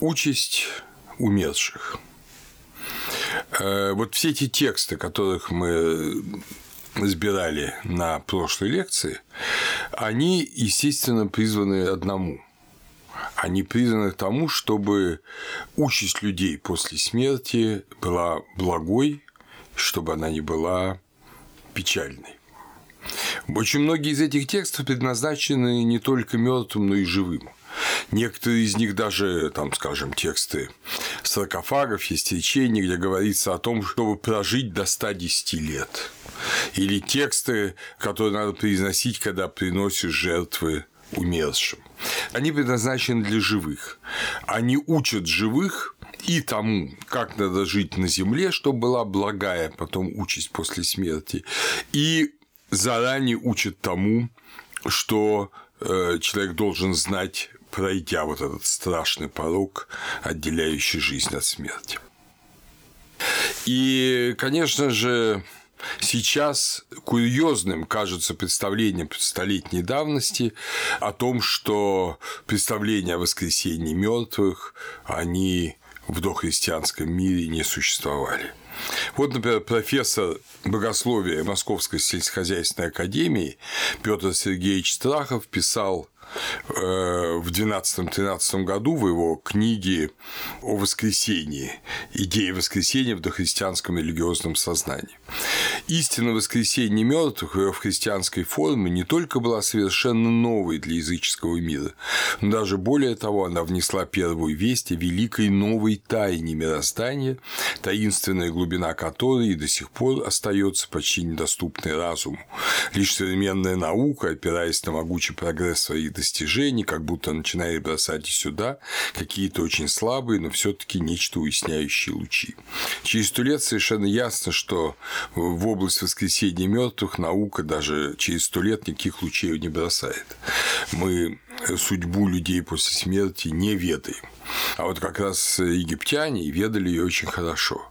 Участь умерших. Э, вот все эти тексты, которых мы разбирали на прошлой лекции, они, естественно, призваны одному. Они призваны к тому, чтобы участь людей после смерти была благой, чтобы она не была печальной. Очень многие из этих текстов предназначены не только мертвым, но и живым. Некоторые из них даже, там, скажем, тексты саркофагов, есть речения, где говорится о том, чтобы прожить до 110 лет. Или тексты, которые надо произносить, когда приносишь жертвы умершим. Они предназначены для живых. Они учат живых и тому, как надо жить на земле, чтобы была благая потом участь после смерти, и заранее учат тому, что э, человек должен знать, пройдя вот этот страшный порог, отделяющий жизнь от смерти. И, конечно же, Сейчас курьезным кажется представление столетней давности о том, что представления о воскресении мертвых, они в дохристианском мире не существовали. Вот, например, профессор богословия Московской сельскохозяйственной академии Петр Сергеевич Страхов писал в 12-13 году в его книге о воскресении, идея воскресения в дохристианском религиозном сознании. Истина воскресения мертвых в христианской форме не только была совершенно новой для языческого мира, но даже более того, она внесла первую весть о великой новой тайне мироздания, таинственная глубина которой и до сих пор остается почти недоступной разуму. Лишь современная наука, опираясь на могучий прогресс своих достижений, как будто начинает бросать сюда какие-то очень слабые, но все таки нечто уясняющие лучи. Через сто лет совершенно ясно, что в область воскресения мертвых наука даже через сто лет никаких лучей не бросает. Мы судьбу людей после смерти не ведаем. А вот как раз египтяне ведали ее очень хорошо.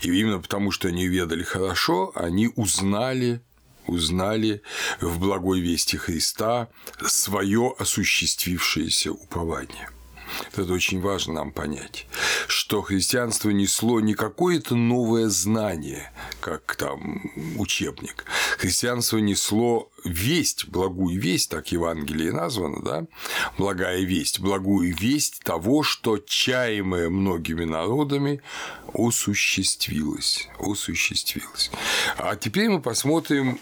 И именно потому, что они ведали хорошо, они узнали узнали в благой вести Христа свое осуществившееся упование. Это очень важно нам понять, что христианство несло не какое-то новое знание, как там учебник. Христианство несло весть, благую весть, так Евангелие названо, да, благая весть, благую весть того, что чаемое многими народами осуществилось, осуществилось. А теперь мы посмотрим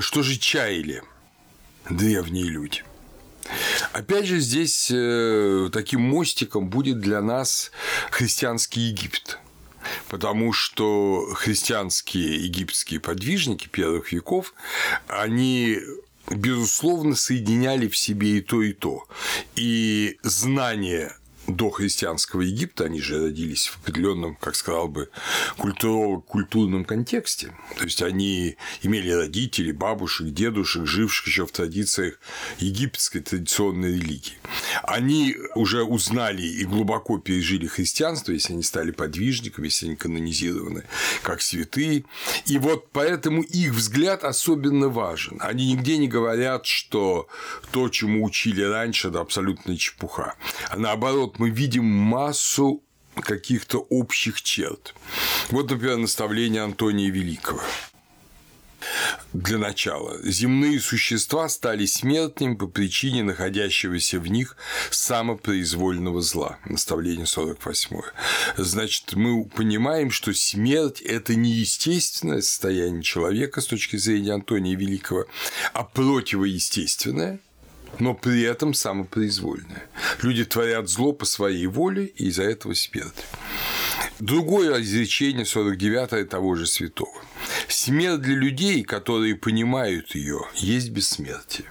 что же чаяли древние люди? Опять же, здесь э, таким мостиком будет для нас христианский Египет. Потому что христианские египетские подвижники первых веков, они безусловно, соединяли в себе и то, и то. И знание до христианского Египта, они же родились в определенном, как сказал бы, культурном контексте. То есть они имели родителей, бабушек, дедушек, живших еще в традициях египетской традиционной религии. Они уже узнали и глубоко пережили христианство, если они стали подвижниками, если они канонизированы как святые. И вот поэтому их взгляд особенно важен. Они нигде не говорят, что то, чему учили раньше, это абсолютная чепуха. А наоборот, мы видим массу каких-то общих черт. Вот, например, наставление Антония Великого. Для начала, земные существа стали смертными по причине находящегося в них самопроизвольного зла. Наставление 48. Значит, мы понимаем, что смерть – это не естественное состояние человека с точки зрения Антония Великого, а противоестественное – но при этом самопроизвольное. Люди творят зло по своей воле и из-за этого смерть. Другое изречение 49 того же святого. Смерть для людей, которые понимают ее, есть бессмертие.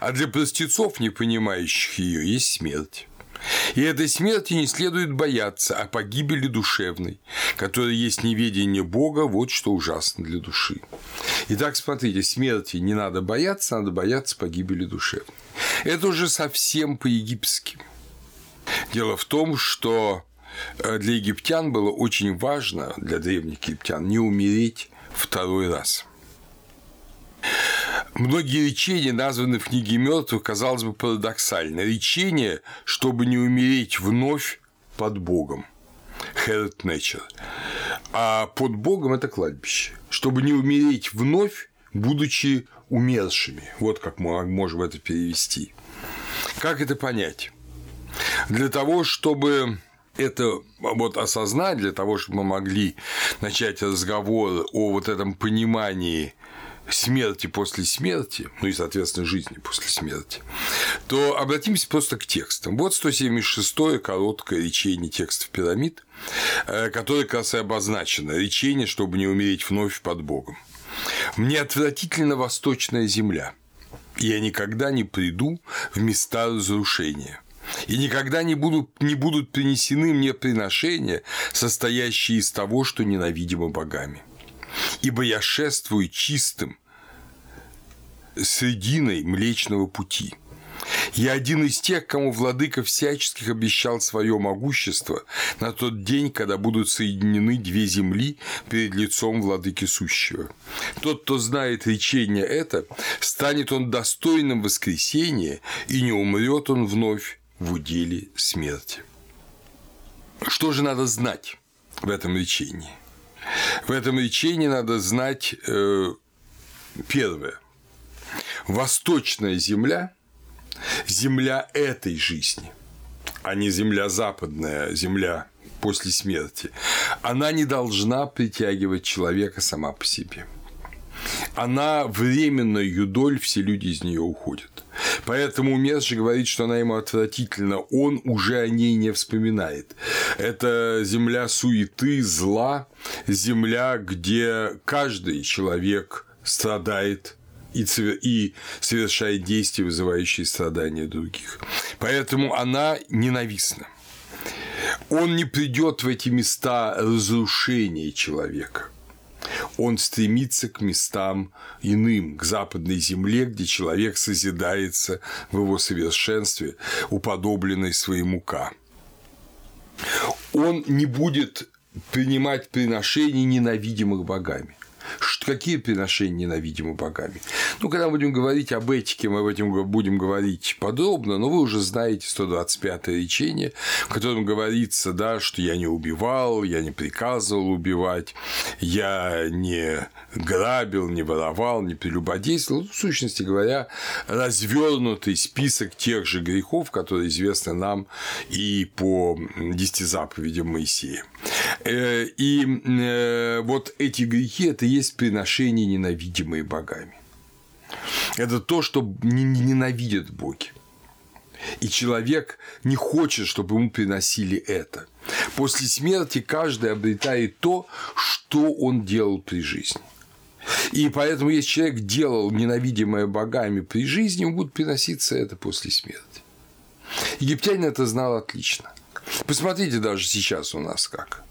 А для простецов, не понимающих ее, есть смерть. И этой смерти не следует бояться, а погибели душевной, которая есть неведение Бога, вот что ужасно для души. Итак, смотрите, смерти не надо бояться, надо бояться погибели душевной. Это уже совсем по-египетски. Дело в том, что э, для египтян было очень важно, для древних египтян, не умереть второй раз. Многие речения, названы в книге мертвых, казалось бы, парадоксально. Речение, чтобы не умереть вновь под Богом. Hell Nature. А под Богом это кладбище. Чтобы не умереть вновь, будучи умершими. Вот как мы можем это перевести. Как это понять? Для того, чтобы это вот осознать, для того, чтобы мы могли начать разговор о вот этом понимании смерти после смерти, ну и, соответственно, жизни после смерти, то обратимся просто к текстам. Вот 176-е короткое речение текстов пирамид, э, которое как раз и обозначено «Речение, чтобы не умереть вновь под Богом». «Мне отвратительно восточная земля, я никогда не приду в места разрушения» и никогда не будут, не будут принесены мне приношения, состоящие из того, что ненавидимо богами. Ибо я шествую чистым срединой Млечного Пути. Я один из тех, кому владыка всяческих обещал свое могущество на тот день, когда будут соединены две земли перед лицом владыки сущего. Тот, кто знает речение это, станет он достойным воскресения, и не умрет он вновь в уделе смерти. Что же надо знать в этом речении? В этом речении надо знать э, первое – Восточная земля – земля этой жизни, а не земля западная, земля после смерти, она не должна притягивать человека сама по себе. Она временная юдоль, все люди из нее уходят. Поэтому Мерши говорит, что она ему отвратительна, он уже о ней не вспоминает. Это земля суеты, зла, земля, где каждый человек страдает и, и совершает действия, вызывающие страдания других. Поэтому она ненавистна. Он не придет в эти места разрушения человека. Он стремится к местам иным, к западной земле, где человек созидается в его совершенстве, уподобленной своему Ка. Он не будет принимать приношений ненавидимых богами какие приношения ненавидимы богами? Ну, когда мы будем говорить об этике, мы об этом будем говорить подробно, но вы уже знаете 125-е речение, в котором говорится, да, что я не убивал, я не приказывал убивать, я не грабил, не воровал, не прелюбодействовал. В сущности говоря, развернутый список тех же грехов, которые известны нам и по десяти заповедям Моисея. Э, и э, вот эти грехи – это есть приношения, ненавидимые богами. Это то, что ненавидят боги. И человек не хочет, чтобы ему приносили это. После смерти каждый обретает то, что он делал при жизни. И поэтому, если человек делал ненавидимое богами при жизни, ему будет приноситься это после смерти. Египтянин это знал отлично. Посмотрите даже сейчас у нас как.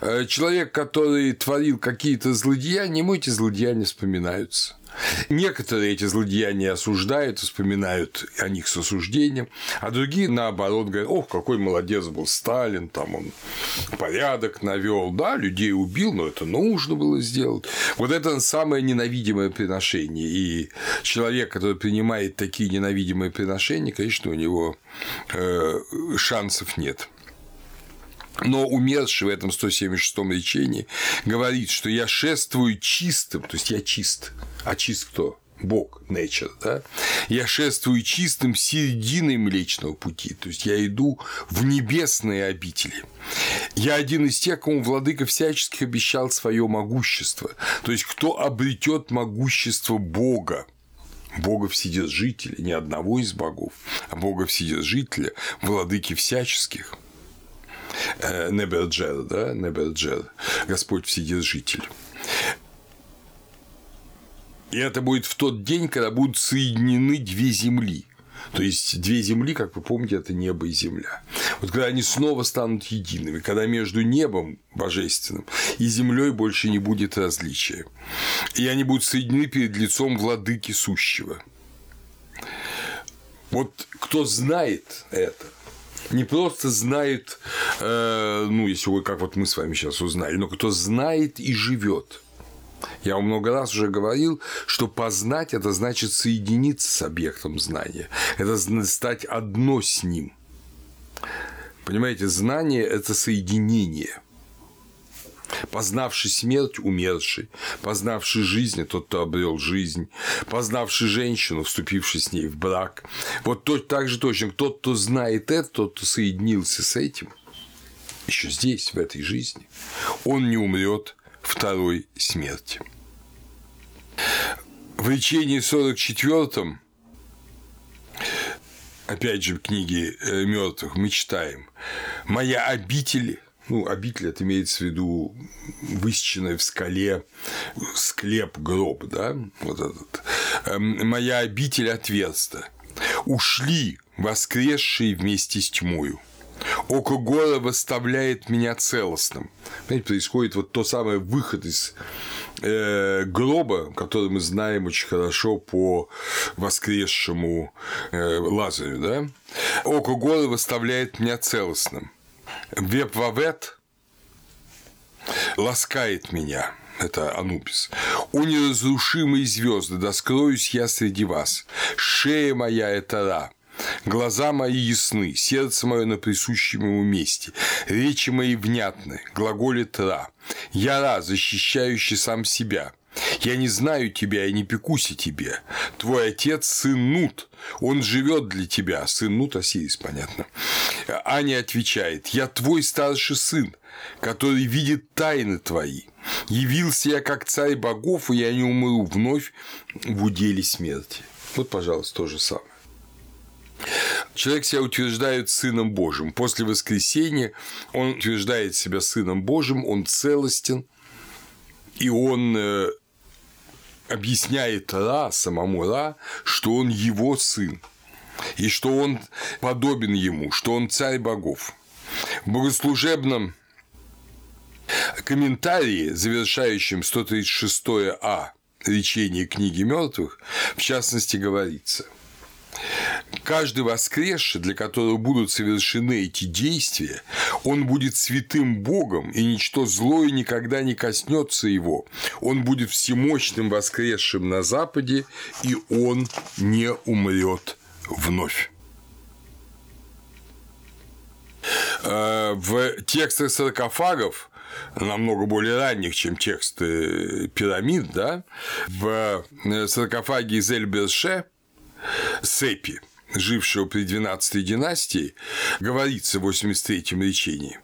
Э, человек, который творил какие-то злодеяния, ему эти злодеяния вспоминаются. Некоторые эти злодеяния осуждают, вспоминают о них с осуждением, а другие, наоборот, говорят, ох, какой молодец был Сталин, там он порядок навел, да, людей убил, но это нужно было сделать. Вот это самое ненавидимое приношение. И человек, который принимает такие ненавидимые приношения, конечно, у него э, шансов нет. Но умерший в этом 176-м речении говорит, что я шествую чистым, то есть я чист. А чист кто? Бог, nature, да? Я шествую чистым серединой Млечного Пути, то есть я иду в небесные обители. Я один из тех, кому владыка всяческих обещал свое могущество, то есть кто обретет могущество Бога, Бога Вседержителя, не одного из богов, а Бога Вседержителя, владыки всяческих. Э, Неберджер, да, Неберджер, Господь Вседержитель. И это будет в тот день, когда будут соединены две земли. То есть две земли, как вы помните, это небо и земля. Вот когда они снова станут едиными, когда между небом божественным и землей больше не будет различия. И они будут соединены перед лицом владыки сущего. Вот кто знает это, не просто знает, э, ну, если вы как вот мы с вами сейчас узнали, но кто знает и живет Я вам много раз уже говорил, что познать – это значит соединиться с объектом знания. Это стать одно с ним. Понимаете, знание – это соединение – познавший смерть умерший, познавший жизнь тот, кто обрел жизнь, познавший женщину, вступивший с ней в брак. Вот то, так же точно, тот, кто знает это, тот, кто соединился с этим, еще здесь, в этой жизни, он не умрет второй смерти. В речении 44 опять же, в книге э, мертвых мы читаем «Моя обитель ну, обитель это имеется в виду высеченный в скале склеп, гроб, да, вот этот. Эм, Моя обитель отверста. Ушли воскресшие вместе с тьмою. Око гора восставляет меня целостным. Понимаете, происходит вот то самое выход из э, гроба, который мы знаем очень хорошо по воскресшему э, Лазарю, да? Око гора восставляет меня целостным. Вепвавет ласкает меня, это Анубис. У неразрушимой звезды, да я среди вас. Шея моя – это Ра. Глаза мои ясны, сердце мое на присущем ему месте, речи мои внятны, глаголит Ра. Я Ра, защищающий сам себя. Я не знаю тебя и не пекусь о тебе. Твой отец – сын Нут, он живет для тебя. Сын Нут – Осирис, понятно. Аня отвечает, я твой старший сын, который видит тайны твои. Явился я как царь богов, и я не умру вновь в уделе смерти. Вот, пожалуйста, то же самое. Человек себя утверждает Сыном Божьим. После воскресения он утверждает себя Сыном Божьим, он целостен, и он э, объясняет Ра, самому Ра, что он его сын, и что он подобен ему, что он царь богов. В богослужебном комментарии, завершающем 136а речение книги мертвых, в частности, говорится – Каждый воскресший, для которого будут совершены эти действия, он будет святым Богом, и ничто злое никогда не коснется его. Он будет всемощным воскресшим на Западе, и он не умрет вновь. Э, в текстах саркофагов намного более ранних, чем тексты пирамид, да, в саркофаге из Эльберше Сепи, жившего при 12 династии, говорится в 83-м речении.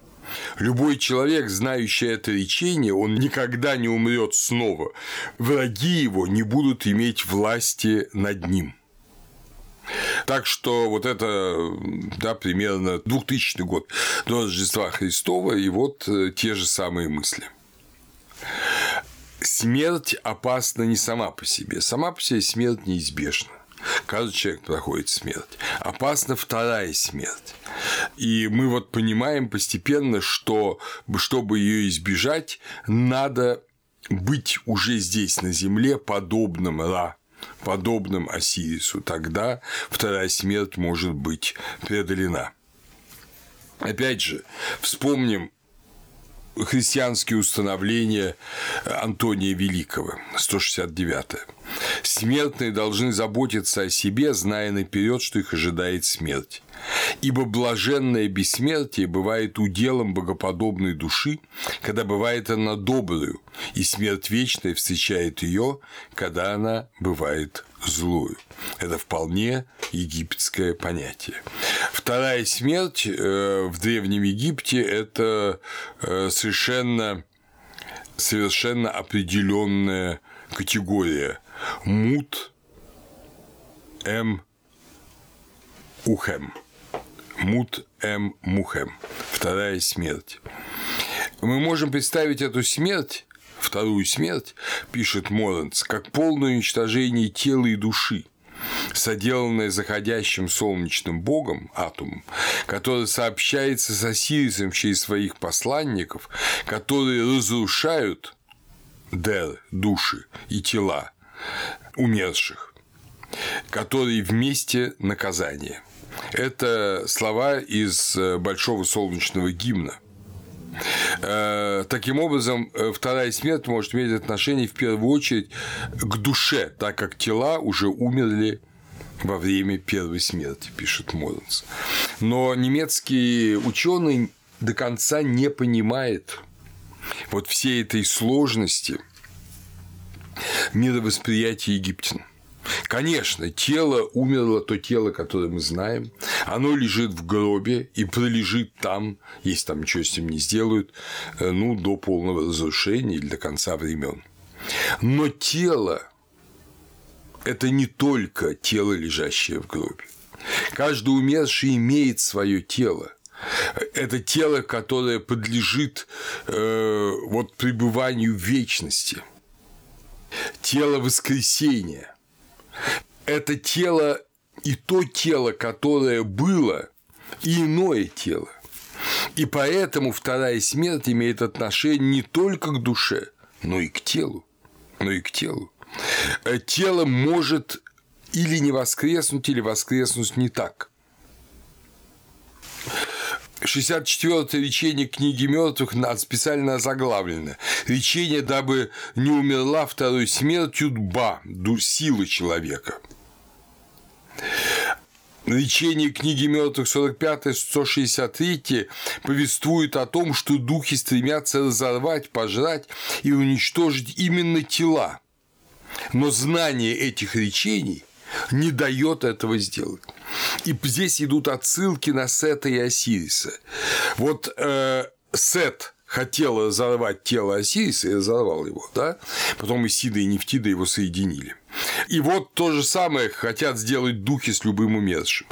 Любой человек, знающий это речение, он никогда не умрет снова. Враги его не будут иметь власти над ним. Так что вот это, да, примерно 2000 год до Рождества Христова, и вот э, те же самые мысли. Смерть опасна не сама по себе. Сама по себе смерть неизбежна. Каждый человек проходит смерть. Опасна вторая смерть. И мы вот понимаем постепенно, что чтобы ее избежать, надо быть уже здесь на земле подобным Ра, подобным Осирису. Тогда вторая смерть может быть преодолена. Опять же, вспомним христианские установления Антония Великого, 169 -е. Смертные должны заботиться о себе, зная наперед, что их ожидает смерть. Ибо блаженное бессмертие бывает уделом богоподобной души, когда бывает она добрую, и смерть вечная встречает ее, когда она бывает злую. Это вполне египетское понятие. Вторая смерть э, в Древнем Египте – это э, совершенно, совершенно определенная категория. Мут М. Ухем. Мут М. Мухем. Вторая смерть. Мы можем представить эту смерть вторую смерть, пишет Моренц, как полное уничтожение тела и души, соделанное заходящим солнечным богом, атомом, который сообщается с Осирисом через своих посланников, которые разрушают дер, души и тела умерших, которые вместе наказание. Это слова из Большого солнечного гимна – Э, таким образом, э, вторая смерть может иметь отношение в первую очередь к душе, так как тела уже умерли во время первой смерти, пишет Моренс. Но немецкий ученый до конца не понимает вот всей этой сложности мировосприятия египтян. Конечно, тело умерло, то тело, которое мы знаем, оно лежит в гробе и пролежит там, если там ничего с ним не сделают, э, ну, до полного разрушения или до конца времен. Но тело – это не только тело, лежащее в гробе. Каждый умерший имеет свое тело. Это тело, которое подлежит э, вот пребыванию в вечности. Тело воскресения – это тело и то тело, которое было, и иное тело. И поэтому вторая смерть имеет отношение не только к душе, но и к телу. Но и к телу. Э, тело может или не воскреснуть, или воскреснуть не так. 64-е речение книги мертвых специально заглавлено. Речение, дабы не умерла второй смертью дба, силы человека. Речение книги мертвых 45-163 повествует о том, что духи стремятся разорвать, пожрать и уничтожить именно тела. Но знание этих речений не дает этого сделать. И здесь идут отсылки на Сета и Осириса. Вот э, Сет хотел разорвать тело Осириса и разорвал его, да? Потом Исида и Нефтида его соединили. И вот то же самое хотят сделать духи с любым умершим.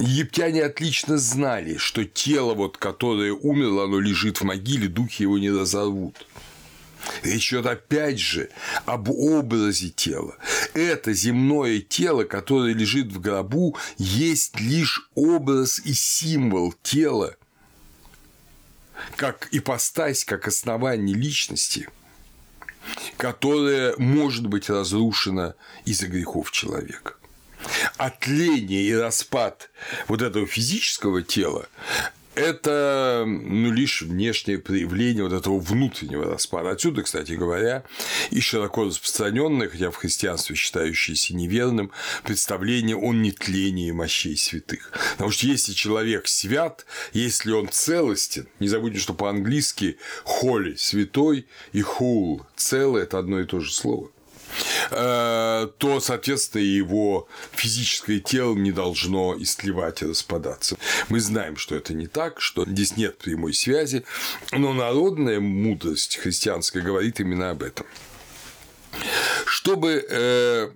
Египтяне отлично знали, что тело, вот, которое умерло, оно лежит в могиле, духи его не разорвут. Речь идет опять же об образе тела. Это земное тело, которое лежит в гробу, есть лишь образ и символ тела, как ипостась, как основание личности, которое может быть разрушено из-за грехов человека. Отление и распад вот этого физического тела это ну, лишь внешнее проявление вот этого внутреннего распада. Отсюда, кстати говоря, и широко распространенное, хотя в христианстве считающееся неверным, представление о нетлении мощей святых. Потому что если человек свят, если он целостен, не забудьте, что по-английски holy – святой и whole – целое – это одно и то же слово. Э, то, соответственно, его физическое тело не должно истлевать и распадаться. Мы знаем, что это не так, что здесь нет прямой связи, но народная мудрость христианская говорит именно об этом. Чтобы э,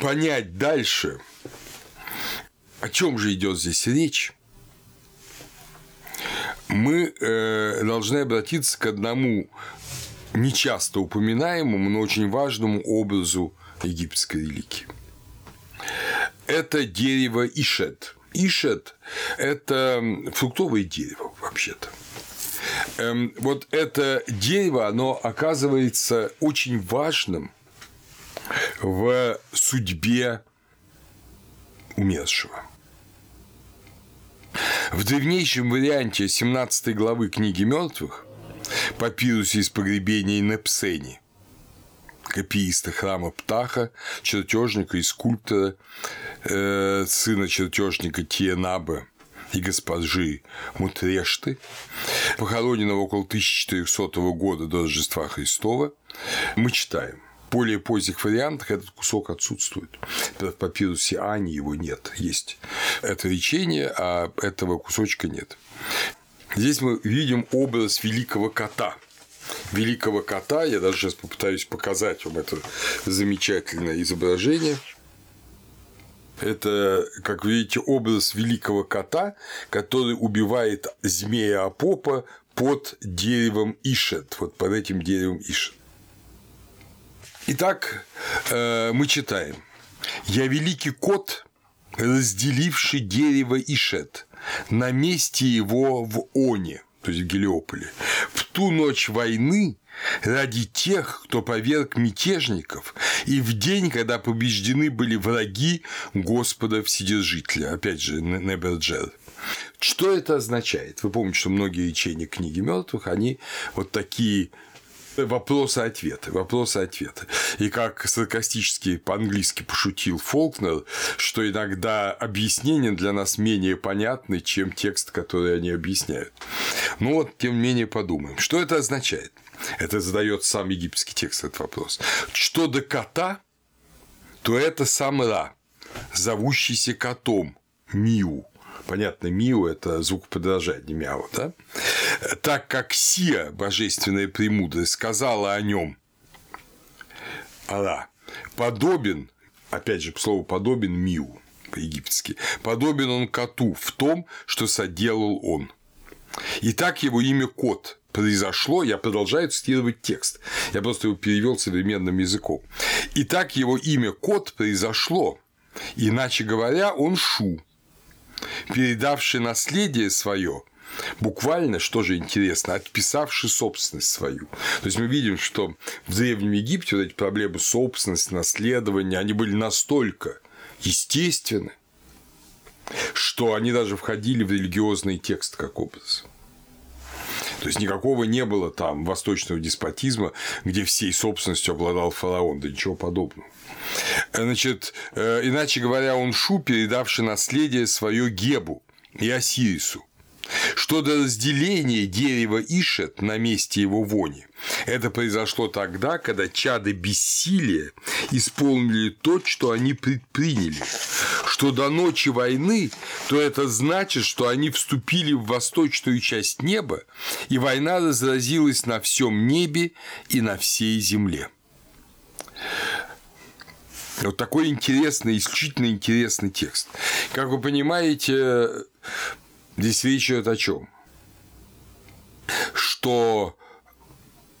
понять дальше, о чем же идет здесь речь, мы э, должны обратиться к одному нечасто упоминаемому, но очень важному образу египетской религии. Это дерево ишет. Ишет – это фруктовое дерево, вообще-то. Эм, вот это дерево, оно оказывается очень важным в судьбе умершего. В древнейшем варианте 17 главы книги мертвых папирусе из погребений Непсени, копииста храма Птаха, чертежника и скульптора, э, сына чертежника Тиенаба и госпожи Мутрешты, похороненного около 1400 года до Рождества Христова, мы читаем. В более поздних вариантах этот кусок отсутствует. В папирусе Ани его нет. Есть это речение, а этого кусочка нет. Здесь мы видим образ великого кота. Великого кота, я даже сейчас попытаюсь показать вам это замечательное изображение. Это, как вы видите, образ великого кота, который убивает змея Апопа под деревом Ишет, вот под этим деревом Ишет. Итак, э, мы читаем. «Я великий кот, разделивший дерево Ишет, на месте его в Оне, то есть в Гелиополе. В ту ночь войны ради тех, кто поверг мятежников, и в день, когда побеждены были враги Господа Вседержителя. Опять же, Неберджер. Что это означает? Вы помните, что многие речения книги мертвых, они вот такие Вопросы-ответы, вопросы-ответы. И как саркастически по-английски пошутил Фолкнер, что иногда объяснения для нас менее понятны, чем текст, который они объясняют. Ну вот, тем не менее, подумаем. Что это означает? Это задает сам египетский текст этот вопрос. Что до кота, то это сам Ра, зовущийся котом, Миу. Понятно, Миу – это звук подражания Мяу, да? Так как Сия, божественная премудрость, сказала о нем, Ара, подобен, опять же, слово подобен Миу по-египетски, подобен он коту в том, что соделал он. И так его имя Кот произошло, я продолжаю цитировать текст, я просто его перевел современным языком. И так его имя Кот произошло, иначе говоря, он Шу, передавший наследие свое, буквально, что же интересно, отписавший собственность свою. То есть мы видим, что в Древнем Египте вот эти проблемы собственности, наследования, они были настолько естественны, что они даже входили в религиозный текст как образ. То есть никакого не было там восточного деспотизма, где всей собственностью обладал фараон, да ничего подобного. Значит, э, иначе говоря, он Шу, передавший наследие свое Гебу и Осирису. Что до разделения дерева Ишет на месте его вони, это произошло тогда, когда чады бессилия исполнили то, что они предприняли. Что до ночи войны, то это значит, что они вступили в восточную часть неба, и война разразилась на всем небе и на всей земле. Вот такой интересный, исключительно интересный текст. Как вы понимаете, здесь речь идет о чем? Что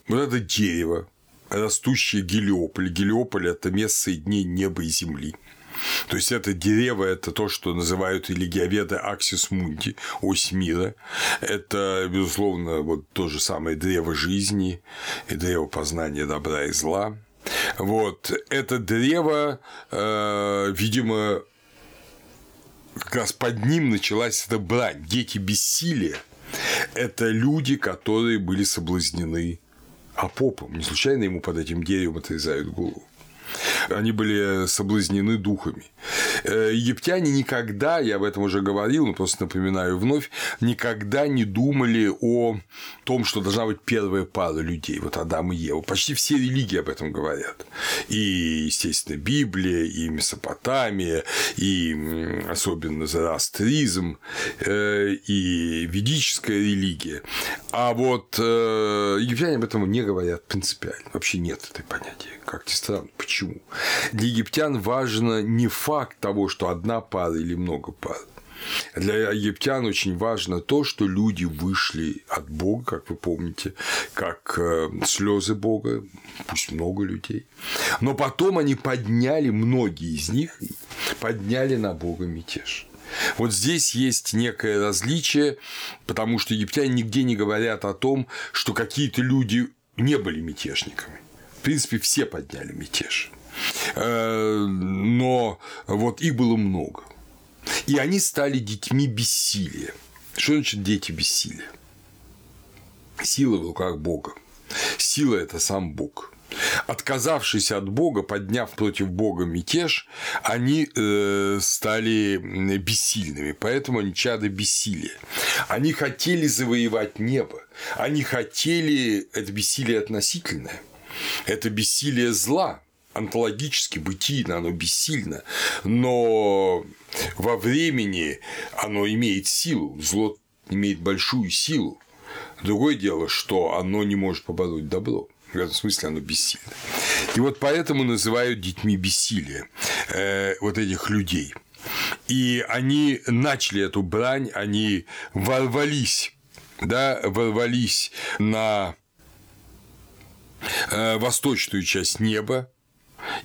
вот это дерево, растущее Гелиополь. Гелиополь – это место соединения неба и земли. То есть это дерево, это то, что называют религиоведы аксис мунди, ось мира. Это, безусловно, вот то же самое древо жизни и древо познания добра и зла. Вот это древо, э, видимо, как раз под ним началась эта брань. Дети бессилия – это люди, которые были соблазнены Апопом. Не случайно ему под этим деревом отрезают голову. Они были соблазнены духами. Э, египтяне никогда, я об этом уже говорил, но просто напоминаю вновь, никогда не думали о том, что должна быть первая пара людей, вот Адам и Ева. Почти все религии об этом говорят. И, естественно, Библия, и Месопотамия, и особенно зороастризм, э, и ведическая религия. А вот э, египтяне об этом не говорят принципиально. Вообще нет этой понятия. Как ни странно. Почему? Для египтян важно не факт того, что одна пара или много пар. Для египтян очень важно то, что люди вышли от Бога, как вы помните, как э, слезы Бога, пусть много людей. Но потом они подняли, многие из них подняли на Бога мятеж. Вот здесь есть некое различие, потому что египтяне нигде не говорят о том, что какие-то люди не были мятежниками. В принципе, все подняли мятеж. Э, но вот их было много. И они стали детьми бессилия. Что значит дети бессилия? Сила в руках Бога. Сила – это сам Бог. Отказавшись от Бога, подняв против Бога мятеж, они э, стали бессильными, поэтому они чады бессилия. Они хотели завоевать небо, они хотели, это бессилие относительное, это бессилие зла, онтологически, бытийно, оно бессильно, но во времени оно имеет силу, зло имеет большую силу. Другое дело, что оно не может побороть добро. В этом смысле оно бессильно. И вот поэтому называют детьми бессилия э, вот этих людей. И они начали эту брань, они ворвались, да, ворвались на восточную часть неба,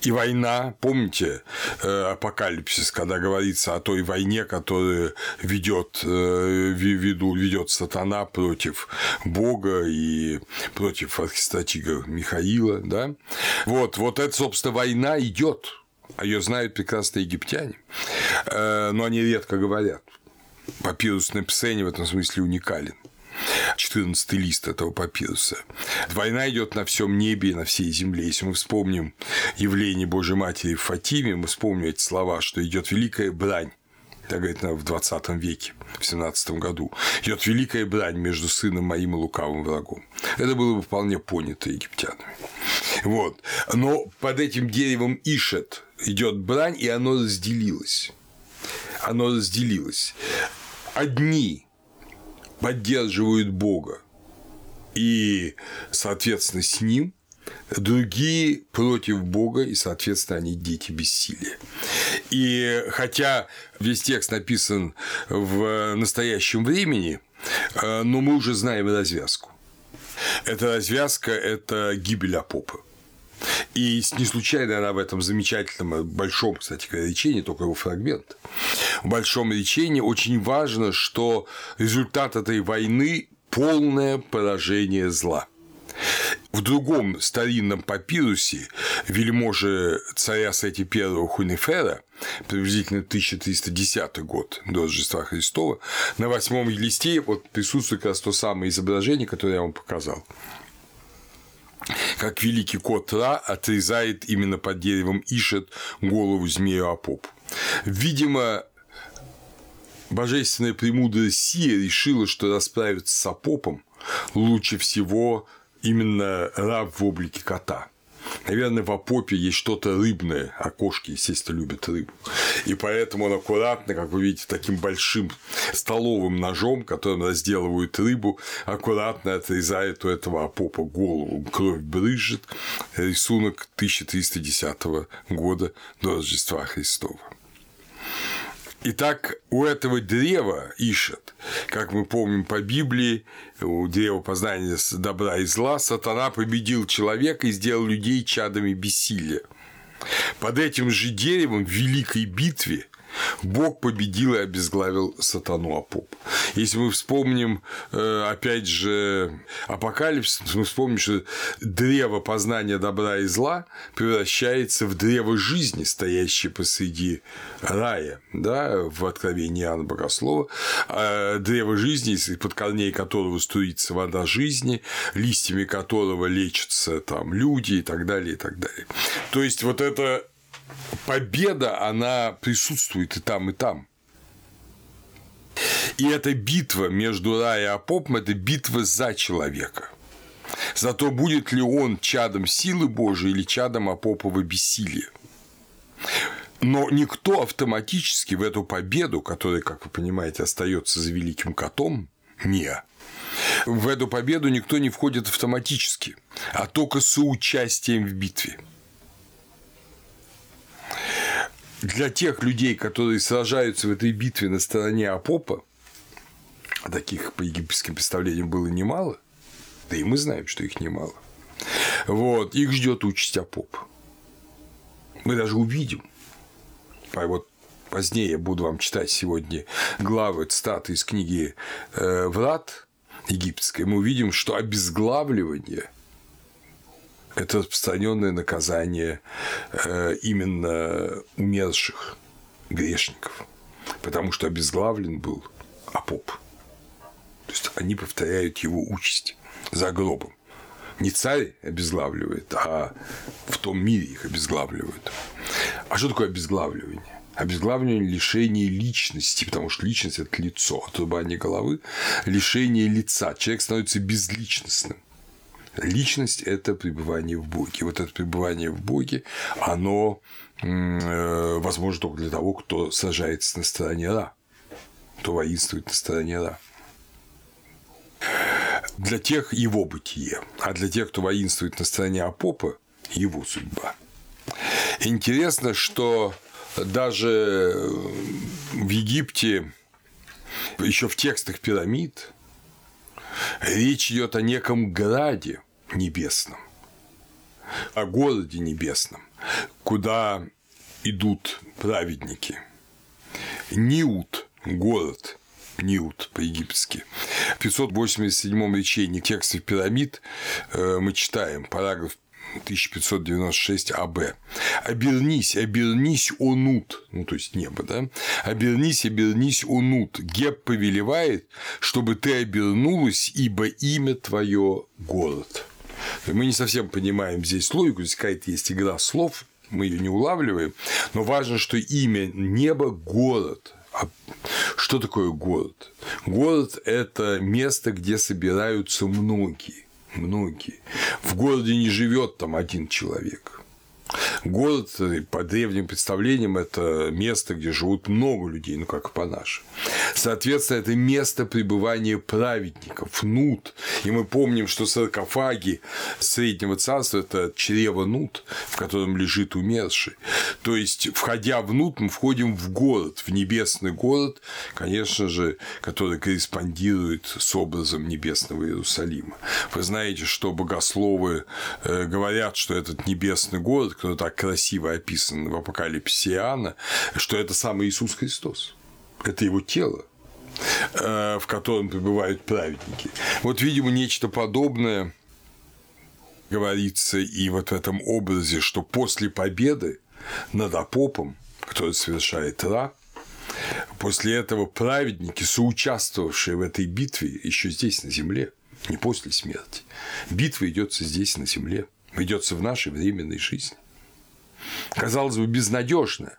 И война, помните, э, апокалипсис, когда говорится о той войне, которую ведет, э, веду, ведет сатана против Бога и против архистратига Михаила, да? Вот, вот эта, собственно, война идет, а ее знают прекрасно египтяне, э, но они редко говорят. Папирус на Псене в этом смысле уникален. 14 лист этого папируса. Война идет на всем небе и на всей земле. Если мы вспомним явление Божьей Матери в Фатиме, мы вспомним эти слова, что идет великая брань так говорит в 20 веке, в 17 году, идет великая брань между сыном моим и лукавым врагом. Это было бы вполне понято египтянами. Вот. Но под этим деревом Ишет идет брань, и оно разделилось. Оно разделилось. Одни поддерживают Бога и, соответственно, с Ним, другие против Бога, и, соответственно, они дети бессилия. И хотя весь текст написан в настоящем времени, э, но мы уже знаем развязку. Эта развязка – это гибель Апопа. И не случайно она в этом замечательном, большом, кстати речении, только его фрагмент, в большом речении очень важно, что результат этой войны – полное поражение зла. В другом старинном папирусе вельможи царя Сети I Хунифера, приблизительно 1310 год до Рождества Христова, на восьмом листе вот присутствует как раз то самое изображение, которое я вам показал как великий кот Ра отрезает именно под деревом Ишет голову змею Апоп. Видимо, божественная премудрость Сия решила, что расправиться с Апопом лучше всего именно раб в облике кота. Наверное, в Апопе есть что-то рыбное, а кошки, естественно, любят рыбу. И поэтому он аккуратно, как вы видите, таким большим столовым ножом, которым разделывают рыбу, аккуратно отрезает у этого Апопа голову. Кровь брызжет. Рисунок 1310 года до Рождества Христова. Итак, у этого древа Ишет, как мы помним по Библии, у древа познания добра и зла, сатана победил человека и сделал людей чадами бессилия. Под этим же деревом в великой битве Бог победил и обезглавил сатану Апоп. Если мы вспомним, э, опять же, апокалипсис, мы вспомним, что древо познания добра и зла превращается в древо жизни, стоящее посреди рая, да, в откровении Иоанна Богослова, а древо жизни, из-под корней которого струится вода жизни, листьями которого лечатся там люди и так далее, и так далее. То есть, вот это победа, она присутствует и там, и там. И эта битва между Ра и Апопом – это битва за человека. За то, будет ли он чадом силы Божией или чадом Апопова бессилия. Но никто автоматически в эту победу, которая, как вы понимаете, остается за великим котом, не. В эту победу никто не входит автоматически, а только соучастием в битве для тех людей, которые сражаются в этой битве на стороне Апопа, а таких по египетским представлениям было немало, да и мы знаем, что их немало, вот, их ждет участь Апоп. Мы даже увидим, а вот позднее я буду вам читать сегодня главы, цитаты из книги э, «Врат» египетской, мы увидим, что обезглавливание – это распространенное наказание э, именно умерших грешников, потому что обезглавлен был Апоп. То есть они повторяют его участь за гробом. Не царь обезглавливает, а в том мире их обезглавливают. А что такое обезглавливание? Обезглавливание – лишение личности, потому что личность – это лицо, отрубание головы – лишение лица. Человек становится безличностным. Личность – это пребывание в Боге. Вот это пребывание в Боге, оно э, возможно только для того, кто сажается на стороне Ра, кто воинствует на стороне Ра. Для тех его бытие, а для тех, кто воинствует на стороне Апопа, его судьба. Интересно, что даже в Египте еще в текстах пирамид речь идет о неком граде, небесном, о городе небесном, куда идут праведники. Ниут – город, Ниут по-египетски. В 587 речении текстов пирамид э, мы читаем параграф 1596 АБ. «Обернись, обернись, о нут», ну, то есть небо, да? «Обернись, обернись, о нут, Геб повелевает, чтобы ты обернулась, ибо имя твое – город». Мы не совсем понимаем здесь логику, здесь какая-то есть игра слов, мы ее не улавливаем, но важно, что имя неба – город. А что такое город? Город – это место, где собираются многие многие. В городе не живет там один человек. Город, по древним представлениям, это место, где живут много людей, ну как по нашим. Соответственно, это место пребывания праведников, нут. И мы помним, что саркофаги Среднего Царства – это чрево нут, в котором лежит умерший. То есть, входя в нут, мы входим в город, в небесный город, конечно же, который корреспондирует с образом небесного Иерусалима. Вы знаете, что богословы э, говорят, что этот небесный город, кто так красиво описан в апокалипсисе Иоанна, что это сам Иисус Христос. Это его тело, э, в котором пребывают праведники. Вот, видимо, нечто подобное говорится и вот в этом образе, что после победы над Апопом, который совершает Ра, после этого праведники, соучаствовавшие в этой битве еще здесь, на земле, не после смерти. Битва идется здесь, на земле, ведется в нашей временной жизни казалось бы, безнадежно.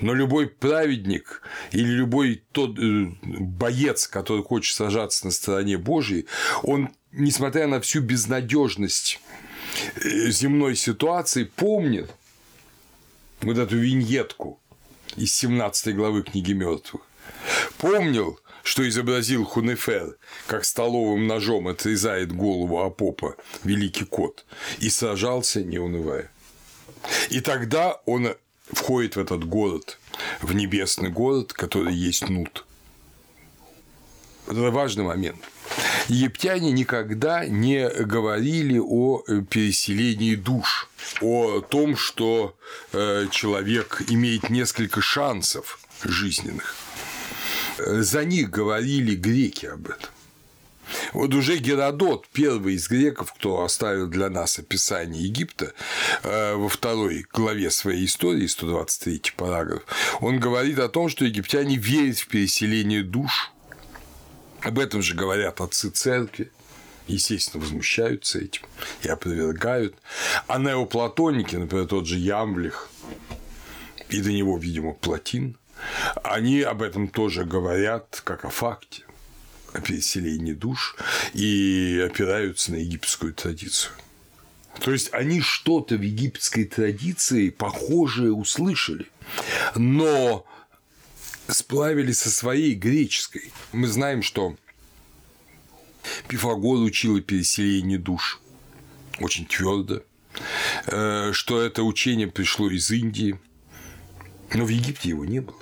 Но любой праведник или любой тот э, боец, который хочет сражаться на стороне Божьей, он, несмотря на всю безнадежность э, земной ситуации, помнит вот эту виньетку из 17 главы книги мертвых. Помнил, что изобразил Хунефер, как столовым ножом отрезает голову Апопа великий кот, и сражался, не унывая. И тогда он входит в этот город, в небесный город, который есть Нут. Это важный момент. Египтяне никогда не говорили о переселении душ, о том, что э, человек имеет несколько шансов жизненных. За них говорили греки об этом. Вот уже Геродот, первый из греков, кто оставил для нас описание Египта э, во второй главе своей истории, 123 параграф, он говорит о том, что египтяне верят в переселение душ. Об этом же говорят отцы церкви, естественно, возмущаются этим и опровергают. А неоплатоники, например, тот же Ямблих, и до него, видимо, Платин, они об этом тоже говорят как о факте о переселении душ и опираются на египетскую традицию. То есть они что-то в египетской традиции похожее услышали, но сплавили со своей греческой. Мы знаем, что Пифагор учил о переселении душ очень твердо, э, что это учение пришло из Индии, но в Египте его не было.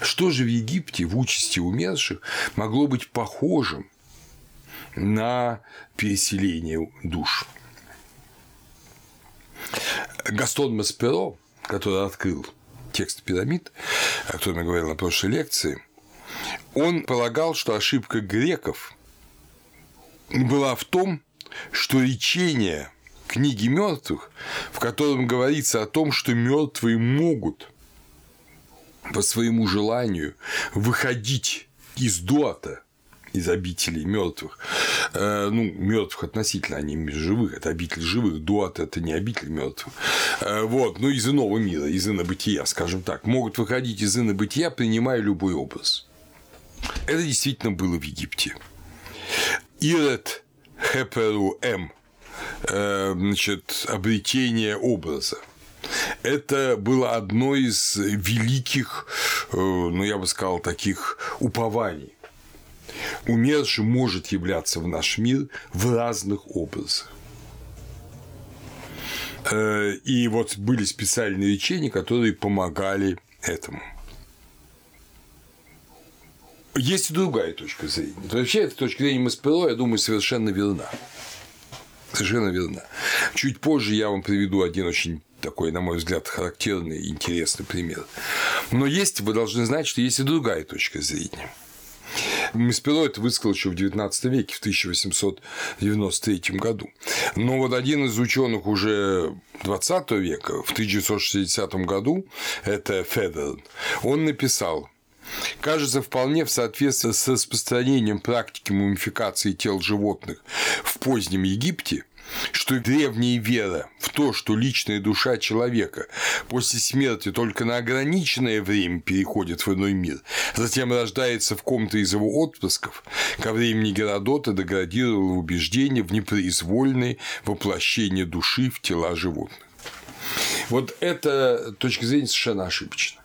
Что же в Египте в участи умерших могло быть похожим на переселение душ? Гастон Масперо, который открыл текст пирамид, о котором я говорил на прошлой лекции, он полагал, что ошибка греков была в том, что речение книги мертвых, в котором говорится о том, что мертвые могут по своему желанию выходить из дота, из обителей мертвых. Э, ну, мертвых относительно, они живых, это обитель живых, дуат это не обитель мертвых. Э, вот, ну, из иного мира, из инобытия, скажем так, могут выходить из инобытия, принимая любой образ. Это действительно было в Египте. Ирет Хеперу М. Э, значит, обретение образа. Это было одно из великих, э, ну, я бы сказал, таких упований. Умерший может являться в наш мир в разных образах. Э, и вот были специальные лечения, которые помогали этому. Есть и другая точка зрения. Вообще, эта точка зрения Маспело, я думаю, совершенно верна. Совершенно верна. Чуть позже я вам приведу один очень такой, на мой взгляд, характерный интересный пример. Но есть, вы должны знать, что есть и другая точка зрения. Маспиро это высказал еще в XIX веке, в 1893 году. Но вот один из ученых уже XX века, в 1960 году, это Федерн, он написал кажется вполне в соответствии с распространением практики мумификации тел животных в позднем Египте, что древняя вера в то, что личная душа человека после смерти только на ограниченное время переходит в иной мир, затем рождается в ком-то из его отпрысков, ко времени Геродота деградировало убеждение в непроизвольное воплощение души в тела животных. Вот эта точка зрения совершенно ошибочна.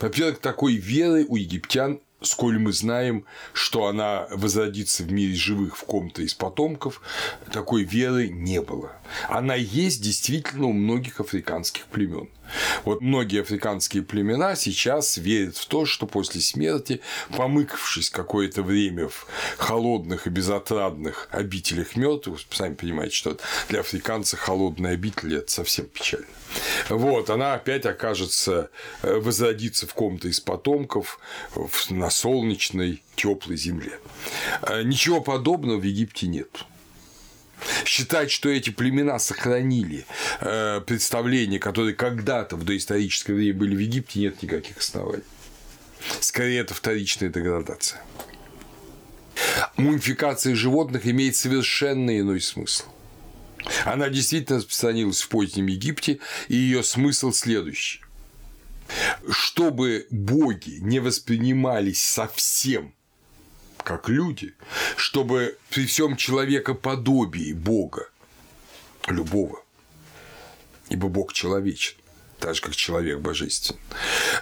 Во-первых, такой веры у египтян сколь мы знаем, что она возродится в мире живых в ком-то из потомков, такой веры не было. Она есть действительно у многих африканских племен. Вот многие африканские племена сейчас верят в то, что после смерти, помыкавшись какое-то время в холодных и безотрадных обителях мертвых, сами понимаете, что для африканца холодная обитель – это совсем печально. Вот, она опять окажется, э, возродится в ком-то из потомков на солнечной, теплой земле. Э, ничего подобного в Египте нет. Считать, что эти племена сохранили э, представления, которые когда-то в доисторическое время были в Египте, нет никаких оснований. Скорее, это вторичная деградация. Мумификация животных имеет совершенно иной смысл. Она действительно распространилась в позднем Египте, и ее смысл следующий. Чтобы боги не воспринимались совсем как люди, чтобы при всем человекоподобии Бога, любого, ибо Бог человечен, так же, как человек божествен,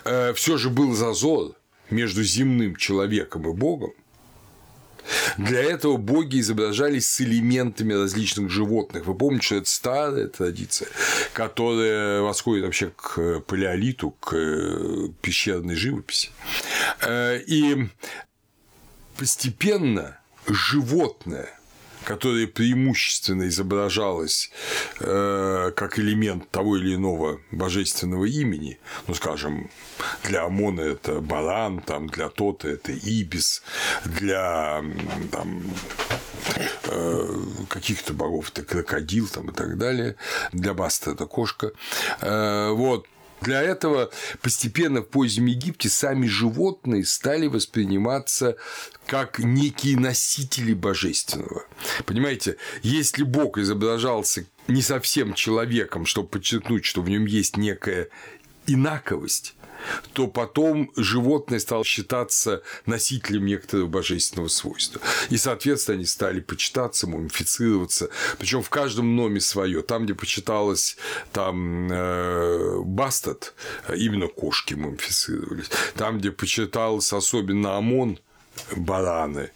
э, все же был зазор между земным человеком и Богом, для этого боги изображались с элементами различных животных. Вы помните, что это старая традиция, которая восходит вообще к палеолиту, к э, пещерной живописи. Э, и постепенно животное которое преимущественно изображалось э, как элемент того или иного божественного имени, ну, скажем, для Амона это баран, там, для Тота это ибис, для там, э, каких-то богов это крокодил там, и так далее, для Баста это кошка. Э, вот, для этого постепенно в позднем Египте сами животные стали восприниматься как некие носители божественного. Понимаете, если Бог изображался не совсем человеком, чтобы подчеркнуть, что в нем есть некая инаковость, то потом животное стало считаться носителем некоторого божественного свойства. И, соответственно, они стали почитаться, мумифицироваться. Причем в каждом номе свое. Там, где почиталось там э, Бастат, именно кошки мумифицировались. Там, где почиталось особенно ОМОН, бараны.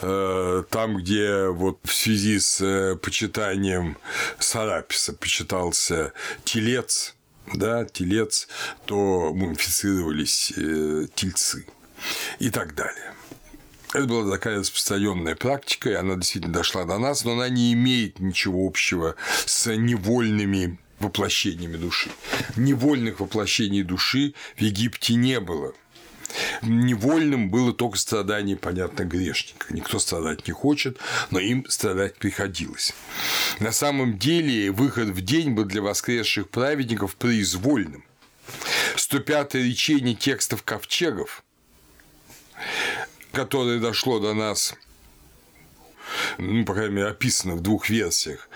Э, там, где вот в связи с э, почитанием Сараписа почитался телец, да, телец, то мумифицировались э, тельцы и так далее. Это была такая распространенная практика, и она действительно дошла до нас, но она не имеет ничего общего с невольными воплощениями души. Невольных воплощений души в Египте не было – Невольным было только страдание, понятно, грешника. Никто страдать не хочет, но им страдать приходилось. На самом деле выход в день был для воскресших праведников произвольным. 105-е речение текстов ковчегов, которое дошло до нас ну, по крайней мере, описано в двух версиях.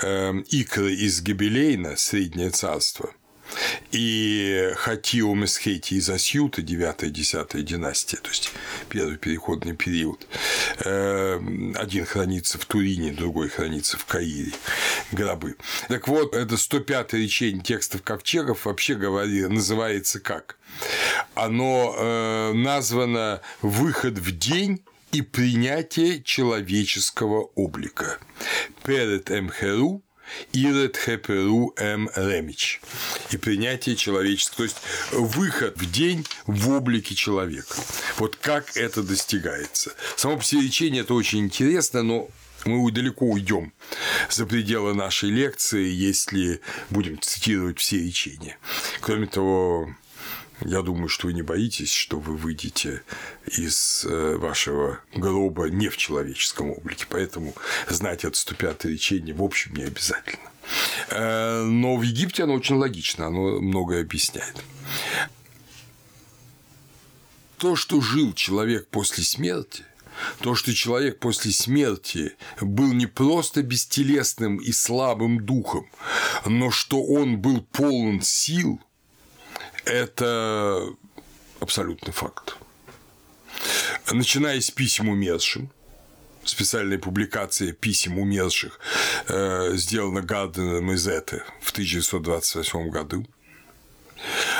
Эм, Икры из Гебелейна, Среднее царство – и Хатио Месхети из Асьюта, 9-10 династия, то есть первый переходный период. Эм, один хранится в Турине, другой хранится в Каире, гробы. Так вот, это 105 речение текстов ковчегов, вообще говоря, называется как? Оно э, названо «Выход в день и принятие человеческого облика». Перед Эмхеру Ирет Хеперу М. Ремич и принятие человечества, то есть выход в день в облике человека. Вот как это достигается. Само по себе речение это очень интересно, но мы далеко уйдем за пределы нашей лекции, если будем цитировать все речения. Кроме того, я думаю, что вы не боитесь, что вы выйдете из э, вашего гроба не в человеческом облике, поэтому знать это 105 речение в общем не обязательно. Э, но в Египте оно очень логично, оно многое объясняет. То, что жил человек после смерти, то, что человек после смерти был не просто бестелесным и слабым духом, но что он был полон сил, это абсолютный факт. Начиная с писем умершим, специальная публикация писем умерших э, сделана Гарденером из Эты в 1928 году.